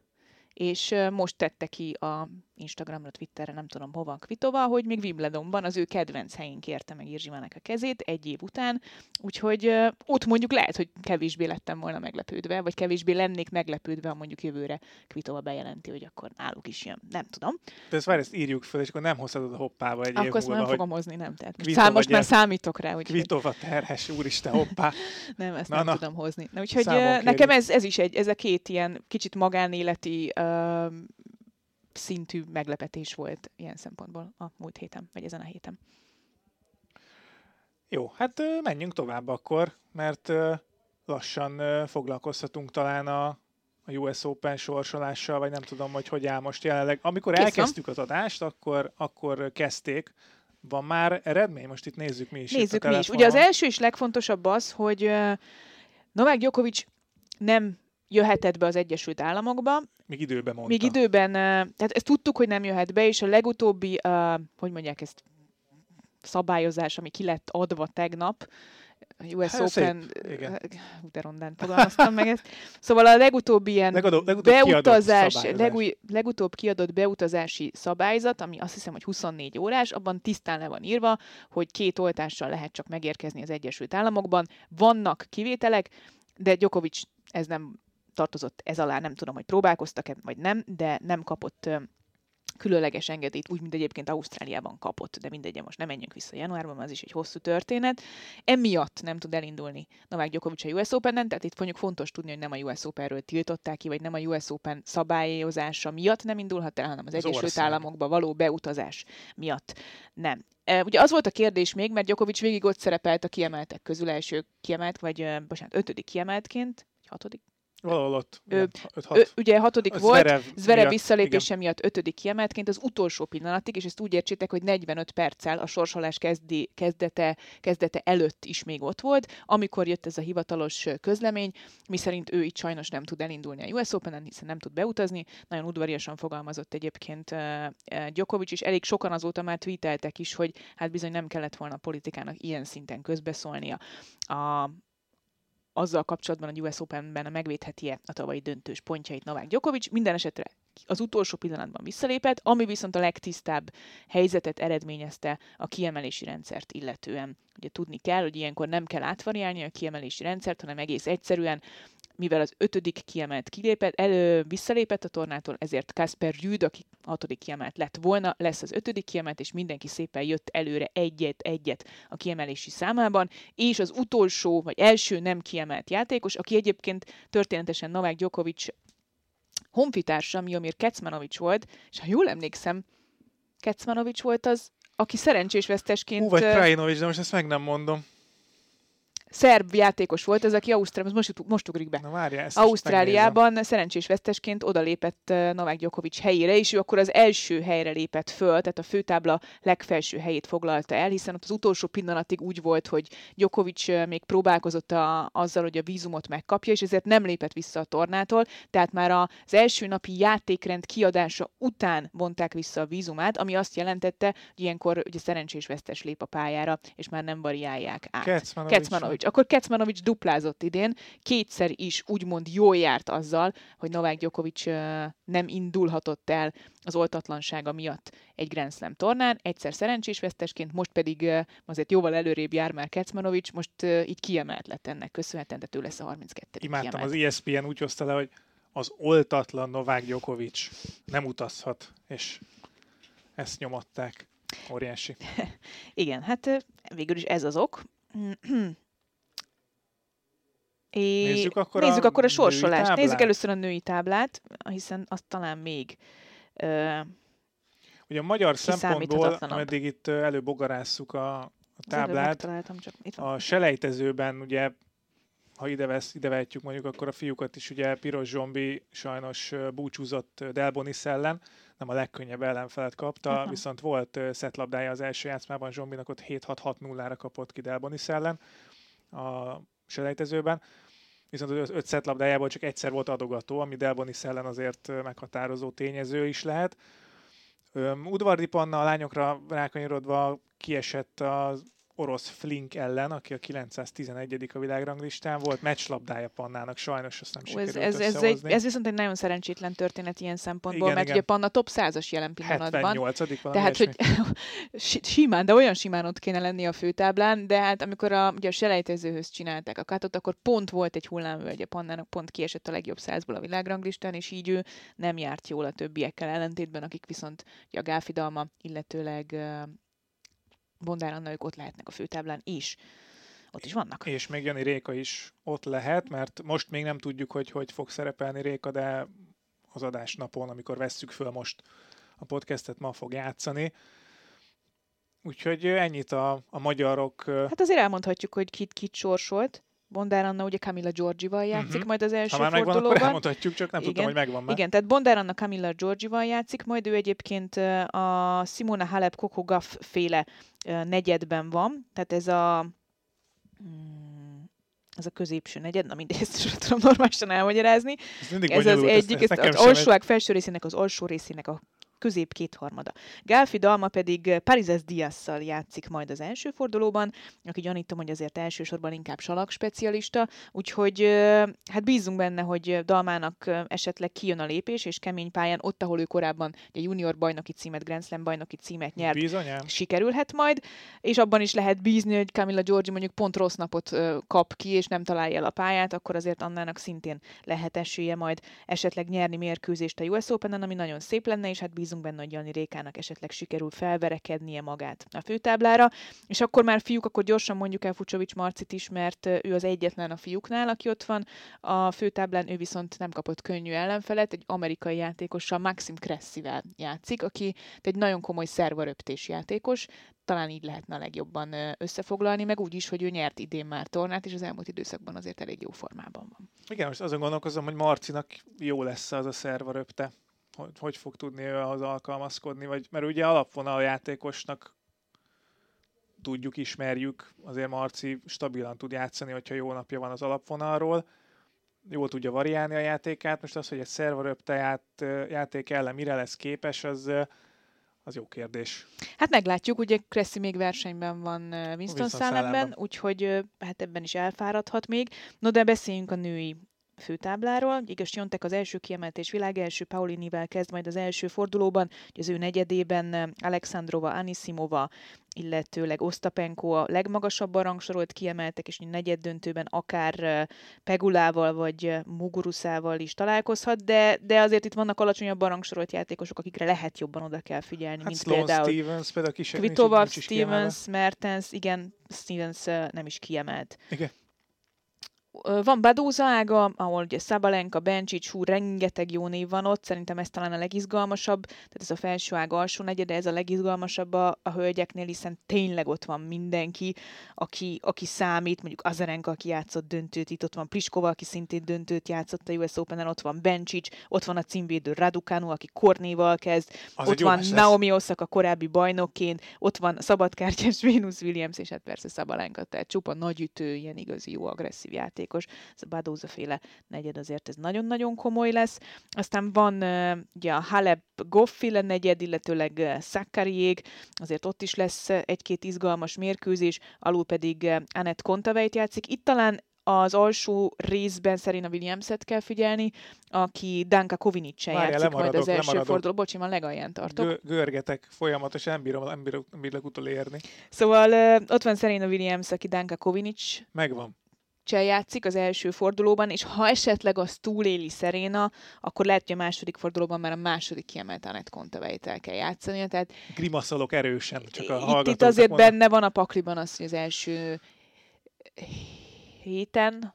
Speaker 2: és most tette ki a Instagramra, Twitterre, nem tudom hova, Kvitova, hogy még Wimbledonban az ő kedvenc helyén kérte meg Jirzsimának a kezét egy év után, úgyhogy ott mondjuk lehet, hogy kevésbé lettem volna meglepődve, vagy kevésbé lennék meglepődve, ha mondjuk jövőre Kvitova bejelenti, hogy akkor náluk is jön. Nem tudom.
Speaker 1: De ezt várj, ezt írjuk fel, és akkor nem hozhatod a hoppába egy
Speaker 2: akkor már
Speaker 1: múlva,
Speaker 2: nem fogom hozni, nem. Tehát most, szám, most már számítok rá, hogy
Speaker 1: Kvitova terhes, úristen, hoppá.
Speaker 2: nem, ezt
Speaker 1: Na,
Speaker 2: nem
Speaker 1: na.
Speaker 2: tudom hozni. Na, úgyhogy nekem ez, ez is egy, ez a két ilyen kicsit magánéleti ö, szintű meglepetés volt ilyen szempontból a múlt héten, vagy ezen a héten.
Speaker 1: Jó, hát menjünk tovább akkor, mert lassan foglalkozhatunk talán a, a US Open sorsolással, vagy nem tudom, hogy hogy áll most jelenleg. Amikor
Speaker 2: Kész van.
Speaker 1: elkezdtük az adást, akkor, akkor kezdték. Van már eredmény? Most itt nézzük mi is.
Speaker 2: Nézzük mi is. Ugye az első és legfontosabb az, hogy Novák Djokovic nem jöhetett be az Egyesült Államokba,
Speaker 1: Még időben mondta.
Speaker 2: még időben, tehát ezt tudtuk, hogy nem jöhet be, és a legutóbbi, hogy mondják ezt, szabályozás, ami ki lett adva tegnap, US
Speaker 1: Hát,
Speaker 2: Open, de rondán fogalmaztam meg ezt. Szóval a legutóbbi ilyen
Speaker 1: Legutóbb- legutóbb
Speaker 2: beutazás, legúj, legutóbb kiadott beutazási szabályzat, ami azt hiszem, hogy 24 órás, abban tisztán le van írva, hogy két oltással lehet csak megérkezni az Egyesült Államokban. Vannak kivételek, de Djokovic ez nem tartozott ez alá, nem tudom, hogy próbálkoztak-e, vagy nem, de nem kapott különleges engedélyt, úgy, mint egyébként Ausztráliában kapott, de mindegy, most nem menjünk vissza januárban, az is egy hosszú történet. Emiatt nem tud elindulni Novák Djokovic a US Open-en, tehát itt mondjuk fontos tudni, hogy nem a US Open-ről tiltották ki, vagy nem a US Open szabályozása miatt nem indulhat el, hanem az,
Speaker 1: Az
Speaker 2: Egyesült
Speaker 1: ország.
Speaker 2: Államokba való beutazás miatt nem. Ugye az volt a kérdés még, mert Djokovic végig ott szerepelt a kiemeltek közül első kiemelt, vagy bocsánat, ötödik kiemeltként, hatodik,
Speaker 1: Valahol ott.
Speaker 2: Ö,
Speaker 1: igen,
Speaker 2: Ö,
Speaker 1: 5-6.
Speaker 2: ugye hatodik
Speaker 1: A
Speaker 2: volt,
Speaker 1: Zverev
Speaker 2: Zverev
Speaker 1: miatt,
Speaker 2: visszalépése miatt ötödik kiemeltként az utolsó pillanatig, és ezt úgy értsétek, hogy 45 perccel a sorsolás kezdi, kezdete, kezdete előtt is még ott volt, amikor jött ez a hivatalos közlemény, miszerint ő itt sajnos nem tud elindulni a US Open-en, hiszen nem tud beutazni. Nagyon udvariasan fogalmazott egyébként uh, Djokovic, és elég sokan azóta már tweeteltek is, hogy hát bizony nem kellett volna a politikának ilyen szinten közbeszólnia. A, azzal kapcsolatban a US Open-ben megvédheti-e a tavalyi döntős pontjait Novák Djokovic. Minden esetre az utolsó pillanatban visszalépett, ami viszont a legtisztább helyzetet eredményezte a kiemelési rendszert illetően. Ugye tudni kell, hogy ilyenkor nem kell átvariálni a kiemelési rendszert, hanem egész egyszerűen mivel az ötödik kiemelt kilépett, elő visszalépett a tornától, ezért Kasper Rüd, aki hatodik kiemelt lett volna, lesz az ötödik kiemelt, és mindenki szépen jött előre egyet-egyet a kiemelési számában, és az utolsó, vagy első nem kiemelt játékos, aki egyébként történetesen Novák Djokovic honfitársa, Miomir Kecmanovic volt, és ha jól emlékszem, Kecmanovic volt az, aki szerencsés vesztesként
Speaker 1: Hú, vagy
Speaker 2: ö,
Speaker 1: Krajinovic, de most ezt meg nem mondom.
Speaker 2: Szerb játékos volt, az, aki Ausztráliában, most, most ugrik be.
Speaker 1: Na várjál, ezt.
Speaker 2: Ausztráliában szerencsés vesztesként odalépett ö, Novák Djokovic helyére, és ő akkor az első helyre lépett föl, tehát a főtábla legfelső helyét foglalta el, hiszen ott az utolsó pillanatig úgy volt, hogy Djokovic ö, még próbálkozott a, azzal, hogy a vízumot megkapja, és ezért nem lépett vissza a tornától, tehát már az első napi játékrend kiadása után vonták vissza a vízumát, ami azt jelentette, hogy ilyenkor ugye szerencsés vesztes lép a pályára, és már nem variálják át.
Speaker 1: Kecmanovic.
Speaker 2: Kecmanovic. Akkor Kecmanovic duplázott idén, kétszer is úgymond jól járt azzal, hogy Novák Djokovic nem indulhatott el az oltatlansága miatt egy Grand Slam tornán, egyszer szerencsés vesztesként, most pedig azért jóval előrébb jár már Kecmanovic, most így kiemelt lett ennek köszönhetően, tehát ő lesz a 32.
Speaker 1: Imádtam,
Speaker 2: kiemelt.
Speaker 1: az ESPN úgy hozta le, hogy az oltatlan Novák Djokovic nem utazhat, és ezt nyomatták. Óriási.
Speaker 2: Igen, hát végül is ez az ok. É,
Speaker 1: Nézzük akkor
Speaker 2: nézzük
Speaker 1: a
Speaker 2: akkor a sorsolást. Nézzük először a női táblát, hiszen azt talán még ö,
Speaker 1: Ugye a magyar szempontból, ameddig itt előbogarásszuk a, a táblát,
Speaker 2: csak itt van.
Speaker 1: a selejtezőben ugye ha ide, vesz, ide vehetjük mondjuk, akkor a fiúkat is ugye Piros Zsombi sajnos búcsúzott Delbonis ellen, nem a legkönnyebb ellenfelet kapta,
Speaker 2: Aha.
Speaker 1: viszont volt szetlabdája az első játszmában, Zsombinak ott 7-6-6-0-ra kapott ki Delbonis ellen a selejtezőben, viszont az öt szetlabdájából csak egyszer volt adogató, ami Delbonis ellen azért meghatározó tényező is lehet. Udvardi Panna a lányokra rákanyarodva kiesett az orosz Flink ellen, aki a 911. a világranglistán volt, meccslabdája Pannának, sajnos azt nem
Speaker 2: Ó, ez,
Speaker 1: sikerült
Speaker 2: ez, ez, egy, ez viszont egy nagyon szerencsétlen történet ilyen szempontból,
Speaker 1: Igen,
Speaker 2: mert
Speaker 1: igen.
Speaker 2: ugye Panna top 100-as jelen pillanatban.
Speaker 1: 78 valami
Speaker 2: Tehát, hogy simán, de olyan simán ott kéne lenni a főtáblán, de hát amikor a, ugye a selejtezőhöz csinálták a kátot, akkor pont volt egy hullámvölgy, a Pannának pont kiesett a legjobb százból a világranglistán, és így ő nem járt jól a többiekkel ellentétben, akik viszont ugye a Gáfidalma, illetőleg Bondár Anna, ők ott lehetnek a főtáblán is. Ott is vannak.
Speaker 1: És még Jani Réka is ott lehet, mert most még nem tudjuk, hogy hogy fog szerepelni Réka, de az adás napon, amikor vesszük föl most a podcastet, ma fog játszani. Úgyhogy ennyit a, a magyarok.
Speaker 2: Hát azért elmondhatjuk, hogy kit, kit sorsolt. Bondár Anna ugye Camilla Giorgival játszik uh-huh. majd az első
Speaker 1: ha már
Speaker 2: fordulóban.
Speaker 1: Megvan, elmondhatjuk, csak nem Igen. tudtam, hogy megvan már.
Speaker 2: Igen, tehát Bondár Anna Camilla Giorgival játszik, majd ő egyébként a Simona Halep Coco Gaff féle negyedben van, tehát ez a hmm, ez a középső negyed, na mindegy, ezt sem tudom normálisan elmagyarázni. Ez, ez az egyik, ez az alsó felső részének, az alsó részének a közép kétharmada. Gálfi Dalma pedig eh, Parizes Diasszal játszik majd az első fordulóban, aki gyanítom, hogy azért elsősorban inkább salak specialista, úgyhogy eh, hát bízunk benne, hogy Dalmának eh, esetleg kijön a lépés, és kemény pályán, ott, ahol ő korábban a junior bajnoki címet, Grand Slam bajnoki címet nyert,
Speaker 1: Bizonyám.
Speaker 2: sikerülhet majd, és abban is lehet bízni, hogy Camilla Giorgi mondjuk pont rossz napot kap ki, és nem találja el a pályát, akkor azért Annának szintén lehet esélye majd esetleg nyerni mérkőzést a US Open-en, ami nagyon szép lenne, és hát bízunk bízunk benne, hogy Jani Rékának esetleg sikerül felverekednie magát a főtáblára, és akkor már fiúk, akkor gyorsan mondjuk el Fucsovics Marcit is, mert ő az egyetlen a fiúknál, aki ott van. A főtáblán ő viszont nem kapott könnyű ellenfelet, egy amerikai játékossal, Maxim Kressivel játszik, aki egy nagyon komoly szervaröptés játékos, talán így lehetne a legjobban összefoglalni, meg úgy is, hogy ő nyert idén már tornát, és az elmúlt időszakban azért elég jó formában van.
Speaker 1: Igen, most azon gondolkozom, hogy Marcinak jó lesz az a szervaröpte hogy, hogy fog tudni ő ahhoz alkalmazkodni, vagy, mert ugye alapvonal játékosnak tudjuk, ismerjük, azért Marci stabilan tud játszani, hogyha jó napja van az alapvonalról, jól tudja variálni a játékát, most az, hogy egy szerveröpte ját, játék ellen mire lesz képes, az, az jó kérdés.
Speaker 2: Hát meglátjuk, ugye Cressy még versenyben van Winston, Winston Salemben, úgyhogy hát ebben is elfáradhat még. No de beszéljünk a női főtábláról. Igaz, Jontek az első kiemelt és világ első Paulinivel kezd majd az első fordulóban, az ő negyedében eh, Alexandrova, Anisimova, illetőleg Osztapenko a legmagasabban rangsorolt kiemeltek, és negyed döntőben akár eh, Pegulával vagy eh, Muguruszával is találkozhat, de, de azért itt vannak alacsonyabban rangsorolt játékosok, akikre lehet jobban oda kell figyelni,
Speaker 1: hát
Speaker 2: mint
Speaker 1: Sloan
Speaker 2: például
Speaker 1: Stevens, például
Speaker 2: Kvitova, Stevens, Mertens, igen, Stevens nem is kiemelt.
Speaker 1: Igen.
Speaker 2: Van Badóza ága, ahol ugye Szabalenka, Bencsics, hú, rengeteg jó név van ott, szerintem ez talán a legizgalmasabb, tehát ez a felső ág alsó negyede, ez a legizgalmasabb a, a hölgyeknél, hiszen tényleg ott van mindenki, aki, aki számít, mondjuk Azarenka, aki játszott döntőt, itt ott van Pliskova, aki szintén döntőt játszott a US Open-en, ott van Bencsics, ott van a címvédő Raducanu, aki Kornéval kezd, az ott van Naomi Osaka korábbi bajnokként, ott van szabadkártyás Venus Williams, és hát persze Szabalenka, tehát csupa nagyütő, ilyen igazi jó agresszív játék játékos, ez a Badóza féle negyed azért ez nagyon-nagyon komoly lesz. Aztán van ugye a Halep Goffile negyed, illetőleg Szakariég, azért ott is lesz egy-két izgalmas mérkőzés, alul pedig Annette Kontaveit játszik. Itt talán az alsó részben Serena Williams-et kell figyelni, aki Danka kovinic játszik majd az első forduló. Bocsi, már legalján tartok. Gö-
Speaker 1: görgetek folyamatosan, nem bírom, nem bírom, nem bírom utolérni.
Speaker 2: Szóval ott van Serena Williams, aki Danka Kovinic.
Speaker 1: Megvan
Speaker 2: cseh játszik az első fordulóban, és ha esetleg az túléli Szeréna, akkor lehet, hogy a második fordulóban már a második kiemelt Anett Kontaveit el kell játszani. Tehát
Speaker 1: Grimaszolok erősen, csak a
Speaker 2: itt, itt azért mondom. benne van a pakliban az, hogy az első héten,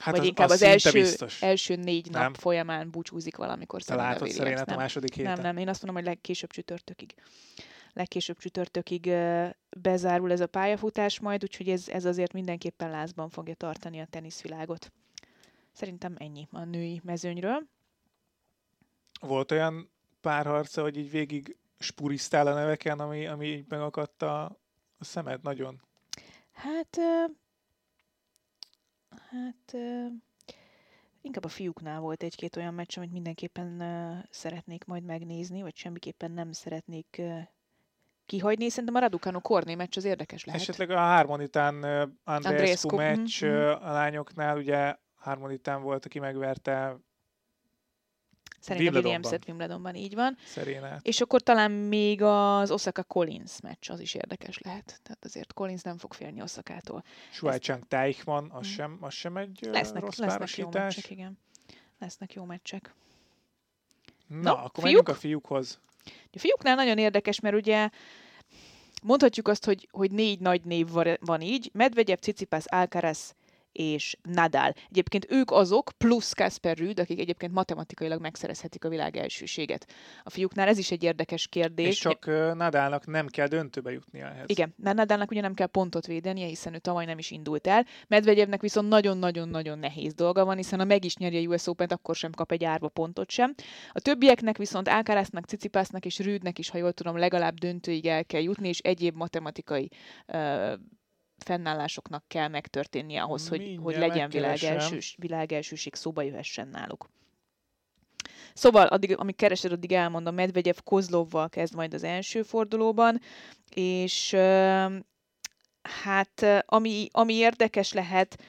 Speaker 2: hát vagy az, inkább az, az első, biztos. első négy nap nem. folyamán búcsúzik valamikor
Speaker 1: Te látod Szerénát a második héten?
Speaker 2: Nem, nem, én azt mondom, hogy legkésőbb csütörtökig legkésőbb csütörtökig bezárul ez a pályafutás majd, úgyhogy ez, ez azért mindenképpen lázban fogja tartani a teniszvilágot. Szerintem ennyi a női mezőnyről.
Speaker 1: Volt olyan párharca, hogy így végig spurisztál a neveken, ami, ami így megakadt a, a szemed nagyon?
Speaker 2: Hát, hát inkább a fiúknál volt egy-két olyan meccs, amit mindenképpen szeretnék majd megnézni, vagy semmiképpen nem szeretnék kihagyni. Szerintem a Raducanu Korné meccs az érdekes lehet.
Speaker 1: Esetleg a Harmonitán uh, Andreescu meccs mm-hmm. a lányoknál, ugye Harmonitán volt, aki megverte
Speaker 2: Szerintem Williams-et Wimbledonban, így van.
Speaker 1: Szerénát.
Speaker 2: És akkor talán még az Osaka Collins meccs, az is érdekes lehet. Tehát azért Collins nem fog félni Osakától.
Speaker 1: Shuai Teichmann, az, mm. sem, az sem egy lesznek, rossz lesznek
Speaker 2: jó meccsek, igen. Lesznek jó meccsek.
Speaker 1: Na, Na akkor fiúk? a fiúkhoz.
Speaker 2: A fiúknál nagyon érdekes, mert ugye mondhatjuk azt, hogy, hogy négy nagy név van így. Medvegyev, Cicipász, Alcaraz és Nadal. Egyébként ők azok, plusz Kasper Rüd, akik egyébként matematikailag megszerezhetik a világ elsőséget. A fiúknál ez is egy érdekes kérdés.
Speaker 1: És csak uh, Nadalnak nem kell döntőbe jutnia ehhez.
Speaker 2: Igen, mert Nadalnak ugye nem kell pontot védenie, hiszen ő tavaly nem is indult el. Medvegyevnek viszont nagyon-nagyon-nagyon nehéz dolga van, hiszen ha meg is nyeri a US Open-t, akkor sem kap egy árva pontot sem. A többieknek viszont Alcaraznak, Cicipásznak és Rüdnek is, ha jól tudom, legalább döntőig el kell jutni, és egyéb matematikai uh, fennállásoknak kell megtörténnie ahhoz, hogy, hogy legyen világelsős, világelsőség szóba jöhessen náluk. Szóval, addig, amíg keresed, addig elmondom, Medvegyev Kozlovval kezd majd az első fordulóban, és hát ami, ami érdekes lehet,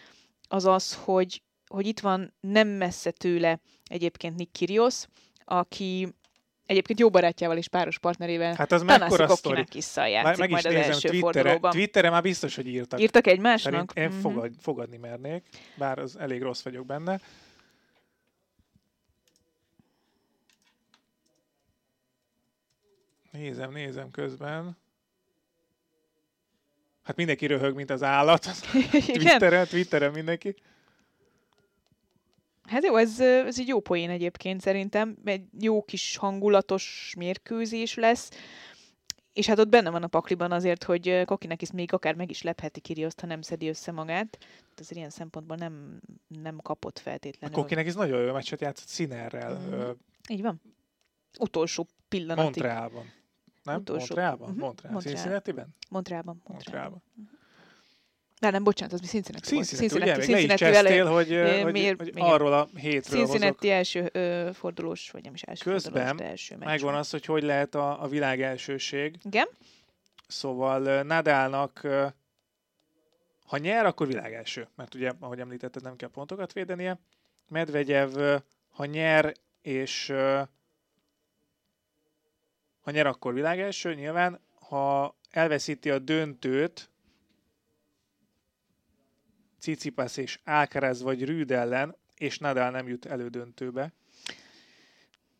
Speaker 2: az az, hogy, hogy itt van nem messze tőle egyébként Nick Kyrgios, aki Egyébként jó barátjával és páros partnerével
Speaker 1: hát az mekkora sztori.
Speaker 2: játszik meg majd az első Twitterre, fordulóban.
Speaker 1: Twitterre már biztos, hogy írtak.
Speaker 2: Írtak egymásnak?
Speaker 1: Én mm-hmm. fogad, fogadni mernék, bár az elég rossz vagyok benne. Nézem, nézem közben. Hát mindenki röhög, mint az állat. Twitteren, Twitteren mindenki.
Speaker 2: Hát jó, ez, ez egy jó poén egyébként szerintem. Egy jó kis hangulatos mérkőzés lesz. És hát ott benne van a pakliban azért, hogy Kokinek is még akár meg is lepheti Kirioszt, ha nem szedi össze magát. Azért ilyen szempontból nem, nem kapott feltétlenül.
Speaker 1: A Kokinek is nagyon jó meccset játszott Színerrel. Mm.
Speaker 2: Így van. Utolsó pillanatig.
Speaker 1: Montrealban. Nem? Utolsó. Montrealban? Uh-huh. Montreal.
Speaker 2: Montreal.
Speaker 1: Cincinnati-ben?
Speaker 2: Montrealban.
Speaker 1: Montrealban. Montrealban.
Speaker 2: Uh-huh. De nem, bocsánat, az mi Cincinnati,
Speaker 1: Cincinnati volt. Cincinnati, ugye, Cincinnati, Cincinnati csesztél, hogy, hogy, miért, hogy arról a hétről
Speaker 2: Cincinnati hozok. első ö, fordulós, vagy nem is első
Speaker 1: Közben
Speaker 2: fordulós, első meccs
Speaker 1: megvan az, hogy hogy lehet a, a világ elsőség.
Speaker 2: Igen.
Speaker 1: Szóval Nadalnak ha nyer, akkor világ első. Mert ugye, ahogy említetted, nem kell pontokat védenie. Medvegyev, ha nyer, és ha nyer, akkor világ első, nyilván. Ha elveszíti a döntőt, Cicipas és Alcaraz vagy Rüd ellen, és Nadal nem jut elődöntőbe.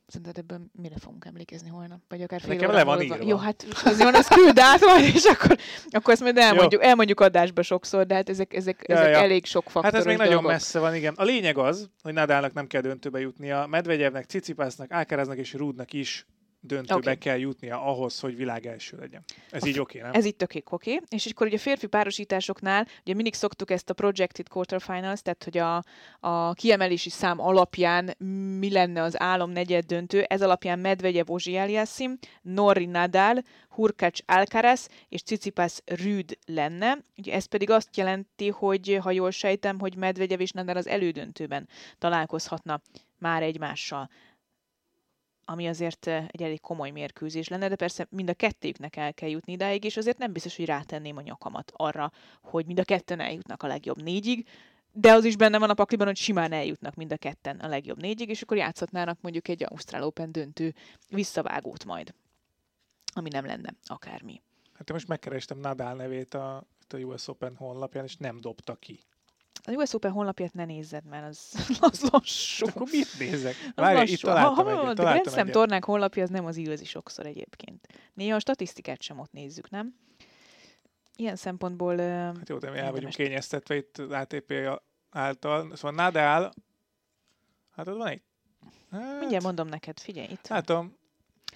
Speaker 2: Szerinted ebben mire fogunk emlékezni holnap? Vagy akár
Speaker 1: fél Nekem le van írva.
Speaker 2: Jó, hát van, azt küld át majd, és akkor, akkor ezt majd elmondjuk, elmondjuk adásba sokszor, de hát ezek, ezek, ja, ezek ja. elég sok faktoros
Speaker 1: Hát ez még
Speaker 2: dolgok.
Speaker 1: nagyon messze van, igen. A lényeg az, hogy Nadalnak nem kell döntőbe jutnia, Medvegyevnek, Cicipásznak, Alcaraznak és Rudnak is döntőbe okay. kell jutnia ahhoz, hogy világ első legyen. Ez a így oké, okay, nem?
Speaker 2: Ez így tökék oké. Okay. És akkor ugye a férfi párosításoknál, ugye mindig szoktuk ezt a projected quarterfinals, tehát hogy a, a kiemelési szám alapján mi lenne az álom negyed döntő, ez alapján Medvegyev Ozsi Aliassim, Norri Nadal, Hurkacz Alcaraz és Cicipas Rüd lenne. Ugye ez pedig azt jelenti, hogy ha jól sejtem, hogy Medvegyev és Nadal az elődöntőben találkozhatna már egymással ami azért egy elég komoly mérkőzés lenne, de persze mind a kettőjüknek el kell jutni idáig, és azért nem biztos, hogy rátenném a nyakamat arra, hogy mind a ketten eljutnak a legjobb négyig, de az is benne van a pakliban, hogy simán eljutnak mind a ketten a legjobb négyig, és akkor játszhatnának mondjuk egy Ausztrál Open döntő visszavágót majd, ami nem lenne akármi.
Speaker 1: Hát én most megkerestem Nadal nevét a, a US Open honlapján, és nem dobta ki.
Speaker 2: A US Open honlapját ne nézzed, mert az, az lassú.
Speaker 1: Akkor mit nézek? Várj, itt találtam ha, ha, egyet, találtam
Speaker 2: egyet. tornák honlapja az nem az igazi sokszor egyébként. Néha a statisztikát sem ott nézzük, nem? Ilyen szempontból...
Speaker 1: Hát jó, de mi el vagyunk kényeztetve itt az ATP által. Szóval Nadal, hát ott van egy...
Speaker 2: Hát, Mindjárt mondom neked, figyelj itt.
Speaker 1: Látom,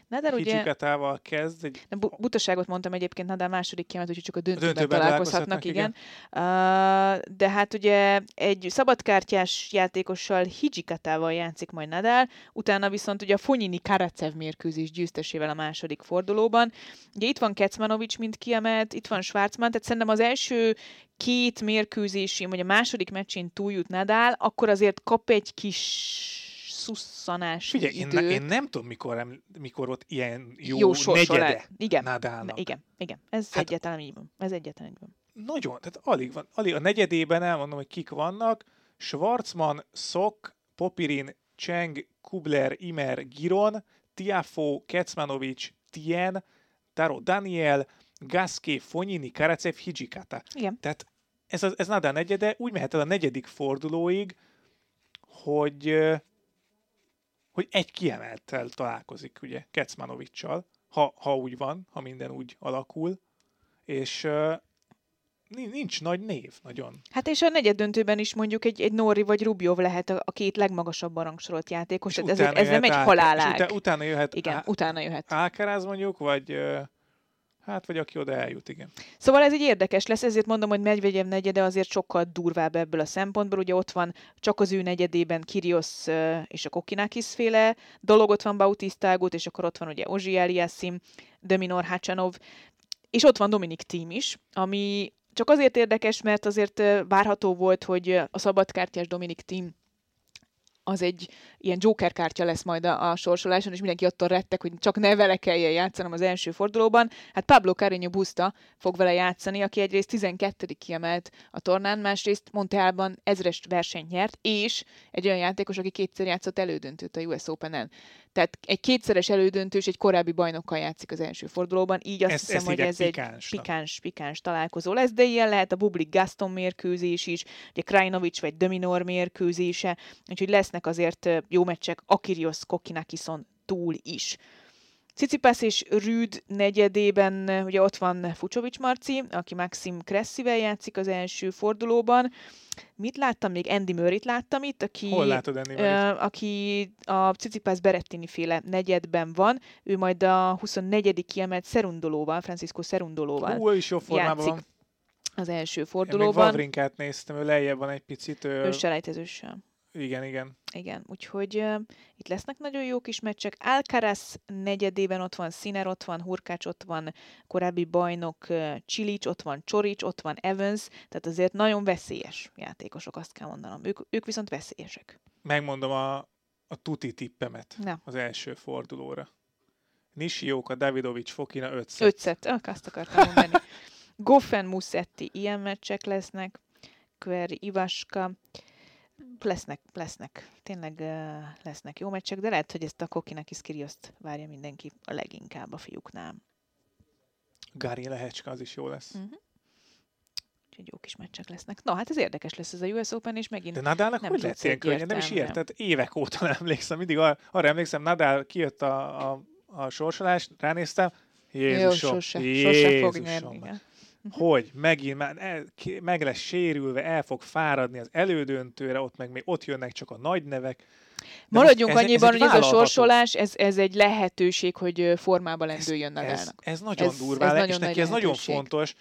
Speaker 1: Nadal ugye... kezd. Egy...
Speaker 2: Bu- butaságot mondtam egyébként, Nadal második kiemelt, úgyhogy csak a döntőben, a döntőben találkozhatnak, igen. igen. Uh, de hát ugye egy szabadkártyás játékossal Hijikatával játszik majd Nadal, utána viszont ugye a Fonyini Karacev mérkőzés győztesével a második fordulóban. Ugye itt van Kecmanovics, mint kiemelt, itt van Schwarzman, tehát szerintem az első két mérkőzésén, vagy a második meccsén túljut Nadal, akkor azért kap egy kis szusszanás
Speaker 1: Figyelj, idő. Én, én nem tudom, mikor, mikor ott ilyen jó, jó negyede
Speaker 2: igen,
Speaker 1: Nadalnak.
Speaker 2: Igen, igen, ez hát, egyáltalán így van. Ez egyáltalán így van.
Speaker 1: Nagyon, tehát alig van. Alig, a negyedében elmondom, hogy kik vannak. Schwarzman, Szok, Popirin, Cheng, Kubler, Imer, Giron, Tiafo, Kecmanovic, Tien, Taro Daniel, Gaské, Fonyini, Karacev, Hijikata.
Speaker 2: Igen.
Speaker 1: Tehát ez, ez Nadal negyede, úgy mehet el a negyedik fordulóig, hogy hogy egy kiemeltel találkozik, ugye, Kecmanovicsal, ha, ha úgy van, ha minden úgy alakul, és uh, nincs nagy név, nagyon.
Speaker 2: Hát és a negyed döntőben is mondjuk egy, egy Nori vagy Rubjov lehet a, a két legmagasabb rangsorolt játékos, tehát ez, ez nem egy halálág.
Speaker 1: Utána, utána jöhet,
Speaker 2: Igen, á, utána jöhet.
Speaker 1: Ákeráz mondjuk, vagy Hát, vagy aki oda eljut, igen.
Speaker 2: Szóval ez egy érdekes lesz, ezért mondom, hogy Medvegyev negyede azért sokkal durvább ebből a szempontból. Ugye ott van csak az ő negyedében Kirios és a Kokinakis féle dolog, ott van Bautista és akkor ott van ugye Ozsi Eliassim, Dominor Hacsanov, és ott van Dominik Team is, ami csak azért érdekes, mert azért várható volt, hogy a szabadkártyás Dominik Team az egy ilyen Joker kártya lesz majd a, a sorsoláson, és mindenki attól rettek, hogy csak ne vele kelljen játszanom az első fordulóban. Hát Pablo Carreño Busta fog vele játszani, aki egyrészt 12. kiemelt a tornán, másrészt Montealban ezres versenyt nyert, és egy olyan játékos, aki kétszer játszott elődöntőt a US Open-en. Tehát egy kétszeres elődöntős egy korábbi bajnokkal játszik az első fordulóban, így azt ezt, hiszem, ezt hogy ez egy pikáns, pikáns találkozó lesz, de ilyen lehet a Bublik Gaston mérkőzés is, ugye Krajnovic vagy Dominor mérkőzése, úgyhogy lesznek azért jó meccsek Akirios Kokinakison túl is. Cicipász és Rüd negyedében, ugye ott van Fucsovics Marci, aki Maxim Kresszivel játszik az első fordulóban. Mit láttam még? Andy Murray-t láttam itt, aki,
Speaker 1: Hol látod Andy
Speaker 2: uh, aki a Cicipász Berettini féle negyedben van. Ő majd a 24. kiemelt Szerundolóval, Francisco Szerundolóval
Speaker 1: Hú, is jó formában játszik
Speaker 2: az első fordulóban. Én még
Speaker 1: Vavrinkát néztem, ő lejjebb van egy picit.
Speaker 2: Ő, ő selejtezőssel.
Speaker 1: Igen, igen.
Speaker 2: Igen, úgyhogy uh, itt lesznek nagyon jó kis meccsek. Alcaraz negyedében ott van Sziner, ott van Hurkács, ott van korábbi bajnok uh, Csilics, ott van Csorics, ott van Evans, tehát azért nagyon veszélyes játékosok, azt kell mondanom. Ők, ők viszont veszélyesek.
Speaker 1: Megmondom a, a tuti tippemet Na. az első fordulóra. Nishioka, Davidovics, Fokina 5
Speaker 2: szett. 5 szett, ah, azt akartam mondani. Goffen, Musetti, ilyen meccsek lesznek. Kveri, Ivaska lesznek, lesznek, tényleg lesznek jó meccsek, de lehet, hogy ezt a Kokinek is Kirioszt várja mindenki a leginkább a fiúknál.
Speaker 1: Gári Lehecska, az is jó lesz. Uh-huh.
Speaker 2: Úgyhogy jó kis meccsek lesznek. Na, hát ez érdekes lesz ez a US Open, és megint
Speaker 1: De Nadalnak nem hogy lett ilyen könnyen? Nem is érted. Évek óta nem emlékszem. Mindig arra, arra emlékszem, Nadal kijött a, a, a sorsolást, ránéztem, Jézusom, Jó, sose, Jézusom, sose fog nyerni. Hogy megint már el, meg lesz sérülve, el fog fáradni az elődöntőre, ott meg még ott jönnek csak a nagy nevek.
Speaker 2: De Maradjunk ez, annyiban, ez hogy ez a sorsolás, ez, ez egy lehetőség, hogy formába lendüljön.
Speaker 1: Ez, ez, ez nagyon ez, durvá, ez nagyon és neki ez nagyon fontos.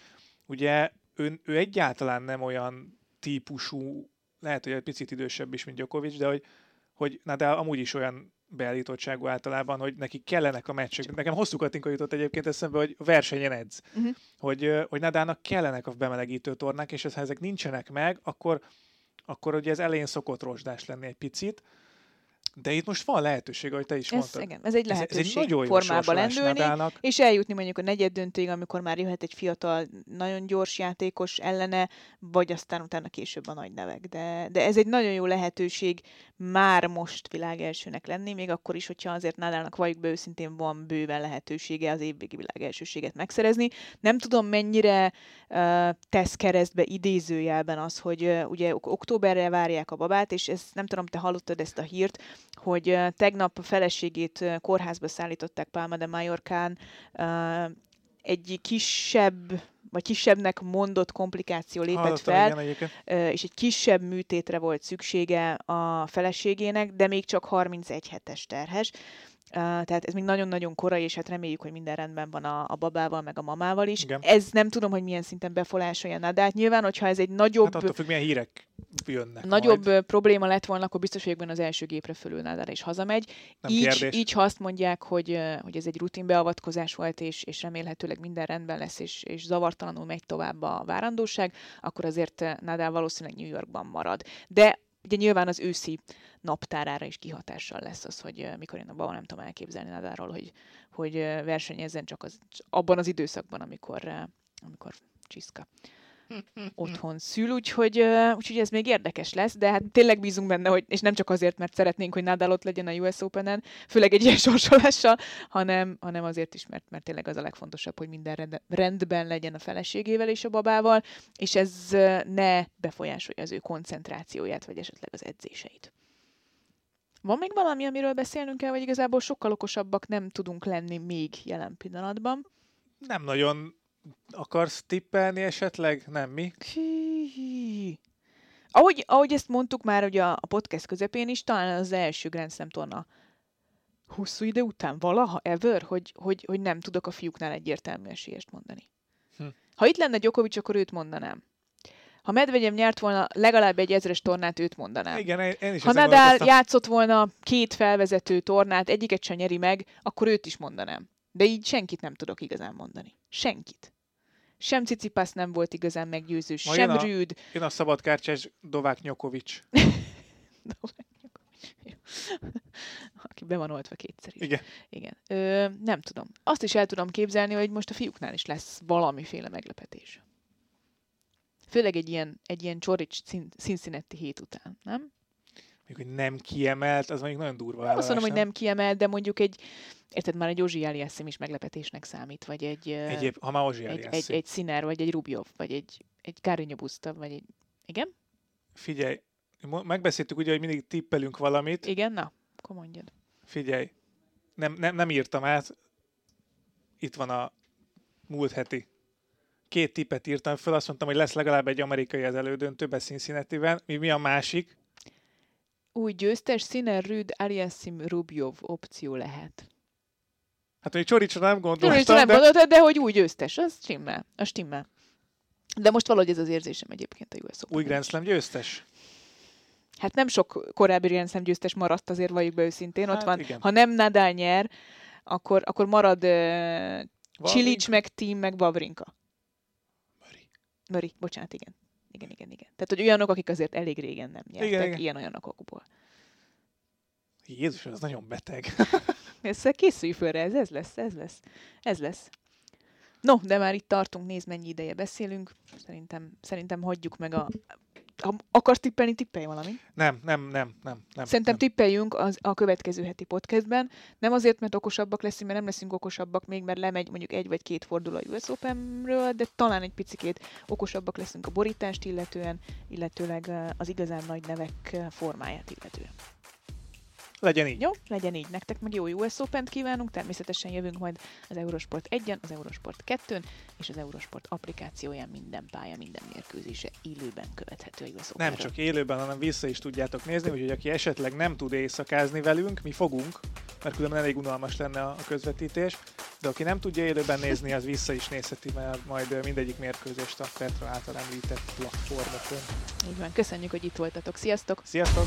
Speaker 1: Ugye ő, ő egyáltalán nem olyan típusú, lehet, hogy egy picit idősebb is, mint Djokovic, de hogy, hogy Nadal amúgy is olyan beállítottságú általában, hogy neki kellenek a meccsek. Nekem hosszú katinka jutott egyébként eszembe, hogy versenyen edz. Uh-huh. Hogy, hogy Nadának kellenek a bemelegítő tornák, és ha ezek nincsenek meg, akkor, akkor ugye ez elején szokott rozsdás lenni egy picit, de itt most van lehetőség, ahogy te is
Speaker 2: ez,
Speaker 1: mondtad.
Speaker 2: Igen, ez egy lehetőség ez, ez egy nagyon formába lendülni, Nadának. és eljutni mondjuk a negyed döntőig, amikor már jöhet egy fiatal, nagyon gyors játékos ellene, vagy aztán utána később a nagy nevek. De, de ez egy nagyon jó lehetőség már most világ elsőnek lenni, még akkor is, hogyha azért Nadának valljuk be őszintén van bőven lehetősége az évvégi világ elsőséget megszerezni. Nem tudom, mennyire uh, tesz keresztbe idézőjelben az, hogy uh, ugye októberre várják a babát, és ez nem tudom, te hallottad ezt a hírt, hogy tegnap a feleségét kórházba szállították Palma de Mallorcán, egy kisebb vagy kisebbnek mondott komplikáció lépett Hallottam, fel, igen, és egy kisebb műtétre volt szüksége a feleségének, de még csak 31 hetes terhes tehát ez még nagyon-nagyon korai, és hát reméljük, hogy minden rendben van a, a babával, meg a mamával is. Igen. Ez nem tudom, hogy milyen szinten befolyásolja Nadát. Nyilván, hogyha ez egy nagyobb... Hát
Speaker 1: attól függ, milyen hírek jönnek
Speaker 2: Nagyobb majd. probléma lett volna, akkor biztos vagyok benne az első gépre fölül Nadal és hazamegy. Nem így, így, ha azt mondják, hogy, hogy ez egy rutin beavatkozás volt, és, és remélhetőleg minden rendben lesz, és, és zavartalanul megy tovább a várandóság, akkor azért Nadal valószínűleg New Yorkban marad. De ugye nyilván az őszi naptárára is kihatással lesz az, hogy mikor én abban nem tudom elképzelni Nadáról, hogy, hogy versenyezzen csak az, abban az időszakban, amikor, amikor csiszka otthon szül, úgyhogy, úgyhogy ez még érdekes lesz, de hát tényleg bízunk benne, hogy, és nem csak azért, mert szeretnénk, hogy Nadal ott legyen a US Open-en, főleg egy ilyen sorsolással, hanem, hanem azért is, mert, mert tényleg az a legfontosabb, hogy minden rendben legyen a feleségével és a babával, és ez ne befolyásolja az ő koncentrációját, vagy esetleg az edzéseit. Van még valami, amiről beszélnünk kell, vagy igazából sokkal okosabbak nem tudunk lenni még jelen pillanatban?
Speaker 1: Nem nagyon Akarsz tippelni esetleg? Nem, mi?
Speaker 2: Hí. Ahogy, ahogy ezt mondtuk már ugye a, a podcast közepén is, talán az első Grand Slam torna hosszú idő után, valaha, ever, hogy, hogy, hogy nem tudok a fiúknál egyértelmű esélyest mondani.
Speaker 1: Hm.
Speaker 2: Ha itt lenne Djokovic, akkor őt mondanám. Ha Medvegyem nyert volna legalább egy ezres tornát, őt mondanám.
Speaker 1: Igen, én is
Speaker 2: Ha Nadal játszott volna két felvezető tornát, egyiket sem nyeri meg, akkor őt is mondanám. De így senkit nem tudok igazán mondani. Senkit. Sem Cicipas nem volt igazán meggyőző,
Speaker 1: Ma
Speaker 2: sem
Speaker 1: jön a-
Speaker 2: Rüd.
Speaker 1: Jön a szabadkártyás Dovák Nyokovics.
Speaker 2: Aki be van oltva kétszer is.
Speaker 1: Igen.
Speaker 2: Igen. Ö, nem tudom. Azt is el tudom képzelni, hogy most a fiúknál is lesz valamiféle meglepetés. Főleg egy ilyen, egy ilyen Csorics Cin- Cincinnati hét után, nem?
Speaker 1: Még hogy nem kiemelt, az mondjuk nagyon durva.
Speaker 2: Nem azt mondom, hogy
Speaker 1: vállalás,
Speaker 2: nem kiemel, de mondjuk egy, érted már egy Ozsi Eliasszim is meglepetésnek számít, vagy egy,
Speaker 1: Egyéb, ha már Ozsi
Speaker 2: egy, egy, egy Sziner, vagy egy Rubjov, vagy egy, egy Buszta, vagy egy... Igen?
Speaker 1: Figyelj, megbeszéltük ugye, hogy mindig tippelünk valamit.
Speaker 2: Igen? Na, akkor mondjad.
Speaker 1: Figyelj, nem, nem, nem írtam át. Itt van a múlt heti. Két tippet írtam föl, azt mondtam, hogy lesz legalább egy amerikai az elődöntőben Cincinnati-ben. Mi, mi a másik?
Speaker 2: Új győztes Sziner, Rüd, Eliassim, Rubjov opció lehet.
Speaker 1: Hát még Csoricsra nem gondoltam,
Speaker 2: nem
Speaker 1: de...
Speaker 2: gondoltad, de hogy új győztes, az stimmel. Az stimmel. De most valahogy ez az érzésem egyébként a US Open.
Speaker 1: Új Grand Slam győztes?
Speaker 2: Hát nem sok korábbi Grand Slam győztes maradt, azért valljuk be őszintén. Ott
Speaker 1: Hát
Speaker 2: van,
Speaker 1: igen.
Speaker 2: ha nem Nadal nyer, akkor, akkor marad uh, Csilics, meg Team, meg Vavrinka.
Speaker 1: Murray.
Speaker 2: Murray, bocsánat, igen. Igen, igen, igen. Tehát, hogy olyanok, akik azért elég régen nem nyertek,
Speaker 1: Igen, igen.
Speaker 2: ilyen-olyan okokból.
Speaker 1: Jézus, ez nagyon beteg.
Speaker 2: Össze készülj föl ez, ez lesz, ez lesz. Ez lesz. No, de már itt tartunk, nézd mennyi ideje beszélünk. Szerintem, szerintem hagyjuk meg a... Ha akarsz tippelni, tippelj valami.
Speaker 1: Nem, nem, nem, nem. nem
Speaker 2: Szerintem
Speaker 1: nem.
Speaker 2: tippeljünk az, a következő heti podcastben. Nem azért, mert okosabbak leszünk, mert nem leszünk okosabbak még, mert lemegy mondjuk egy vagy két forduló a US Openről, de talán egy picikét okosabbak leszünk a borítást illetően, illetőleg az igazán nagy nevek formáját illetően.
Speaker 1: Legyen így.
Speaker 2: Jó, legyen így. Nektek meg jó US Open-t kívánunk, természetesen jövünk majd az Eurosport 1-en, az Eurosport 2-n, és az Eurosport applikációján minden pálya, minden mérkőzése élőben követhető a US
Speaker 1: Nem
Speaker 2: Openről.
Speaker 1: csak élőben, hanem vissza is tudjátok nézni, úgyhogy aki esetleg nem tud éjszakázni velünk, mi fogunk, mert különben elég unalmas lenne a közvetítés, de aki nem tudja élőben nézni, az vissza is nézheti mert majd mindegyik mérkőzést a Petra által említett platformokon.
Speaker 2: Így van, köszönjük, hogy itt voltatok. Sziasztok!
Speaker 1: Sziasztok!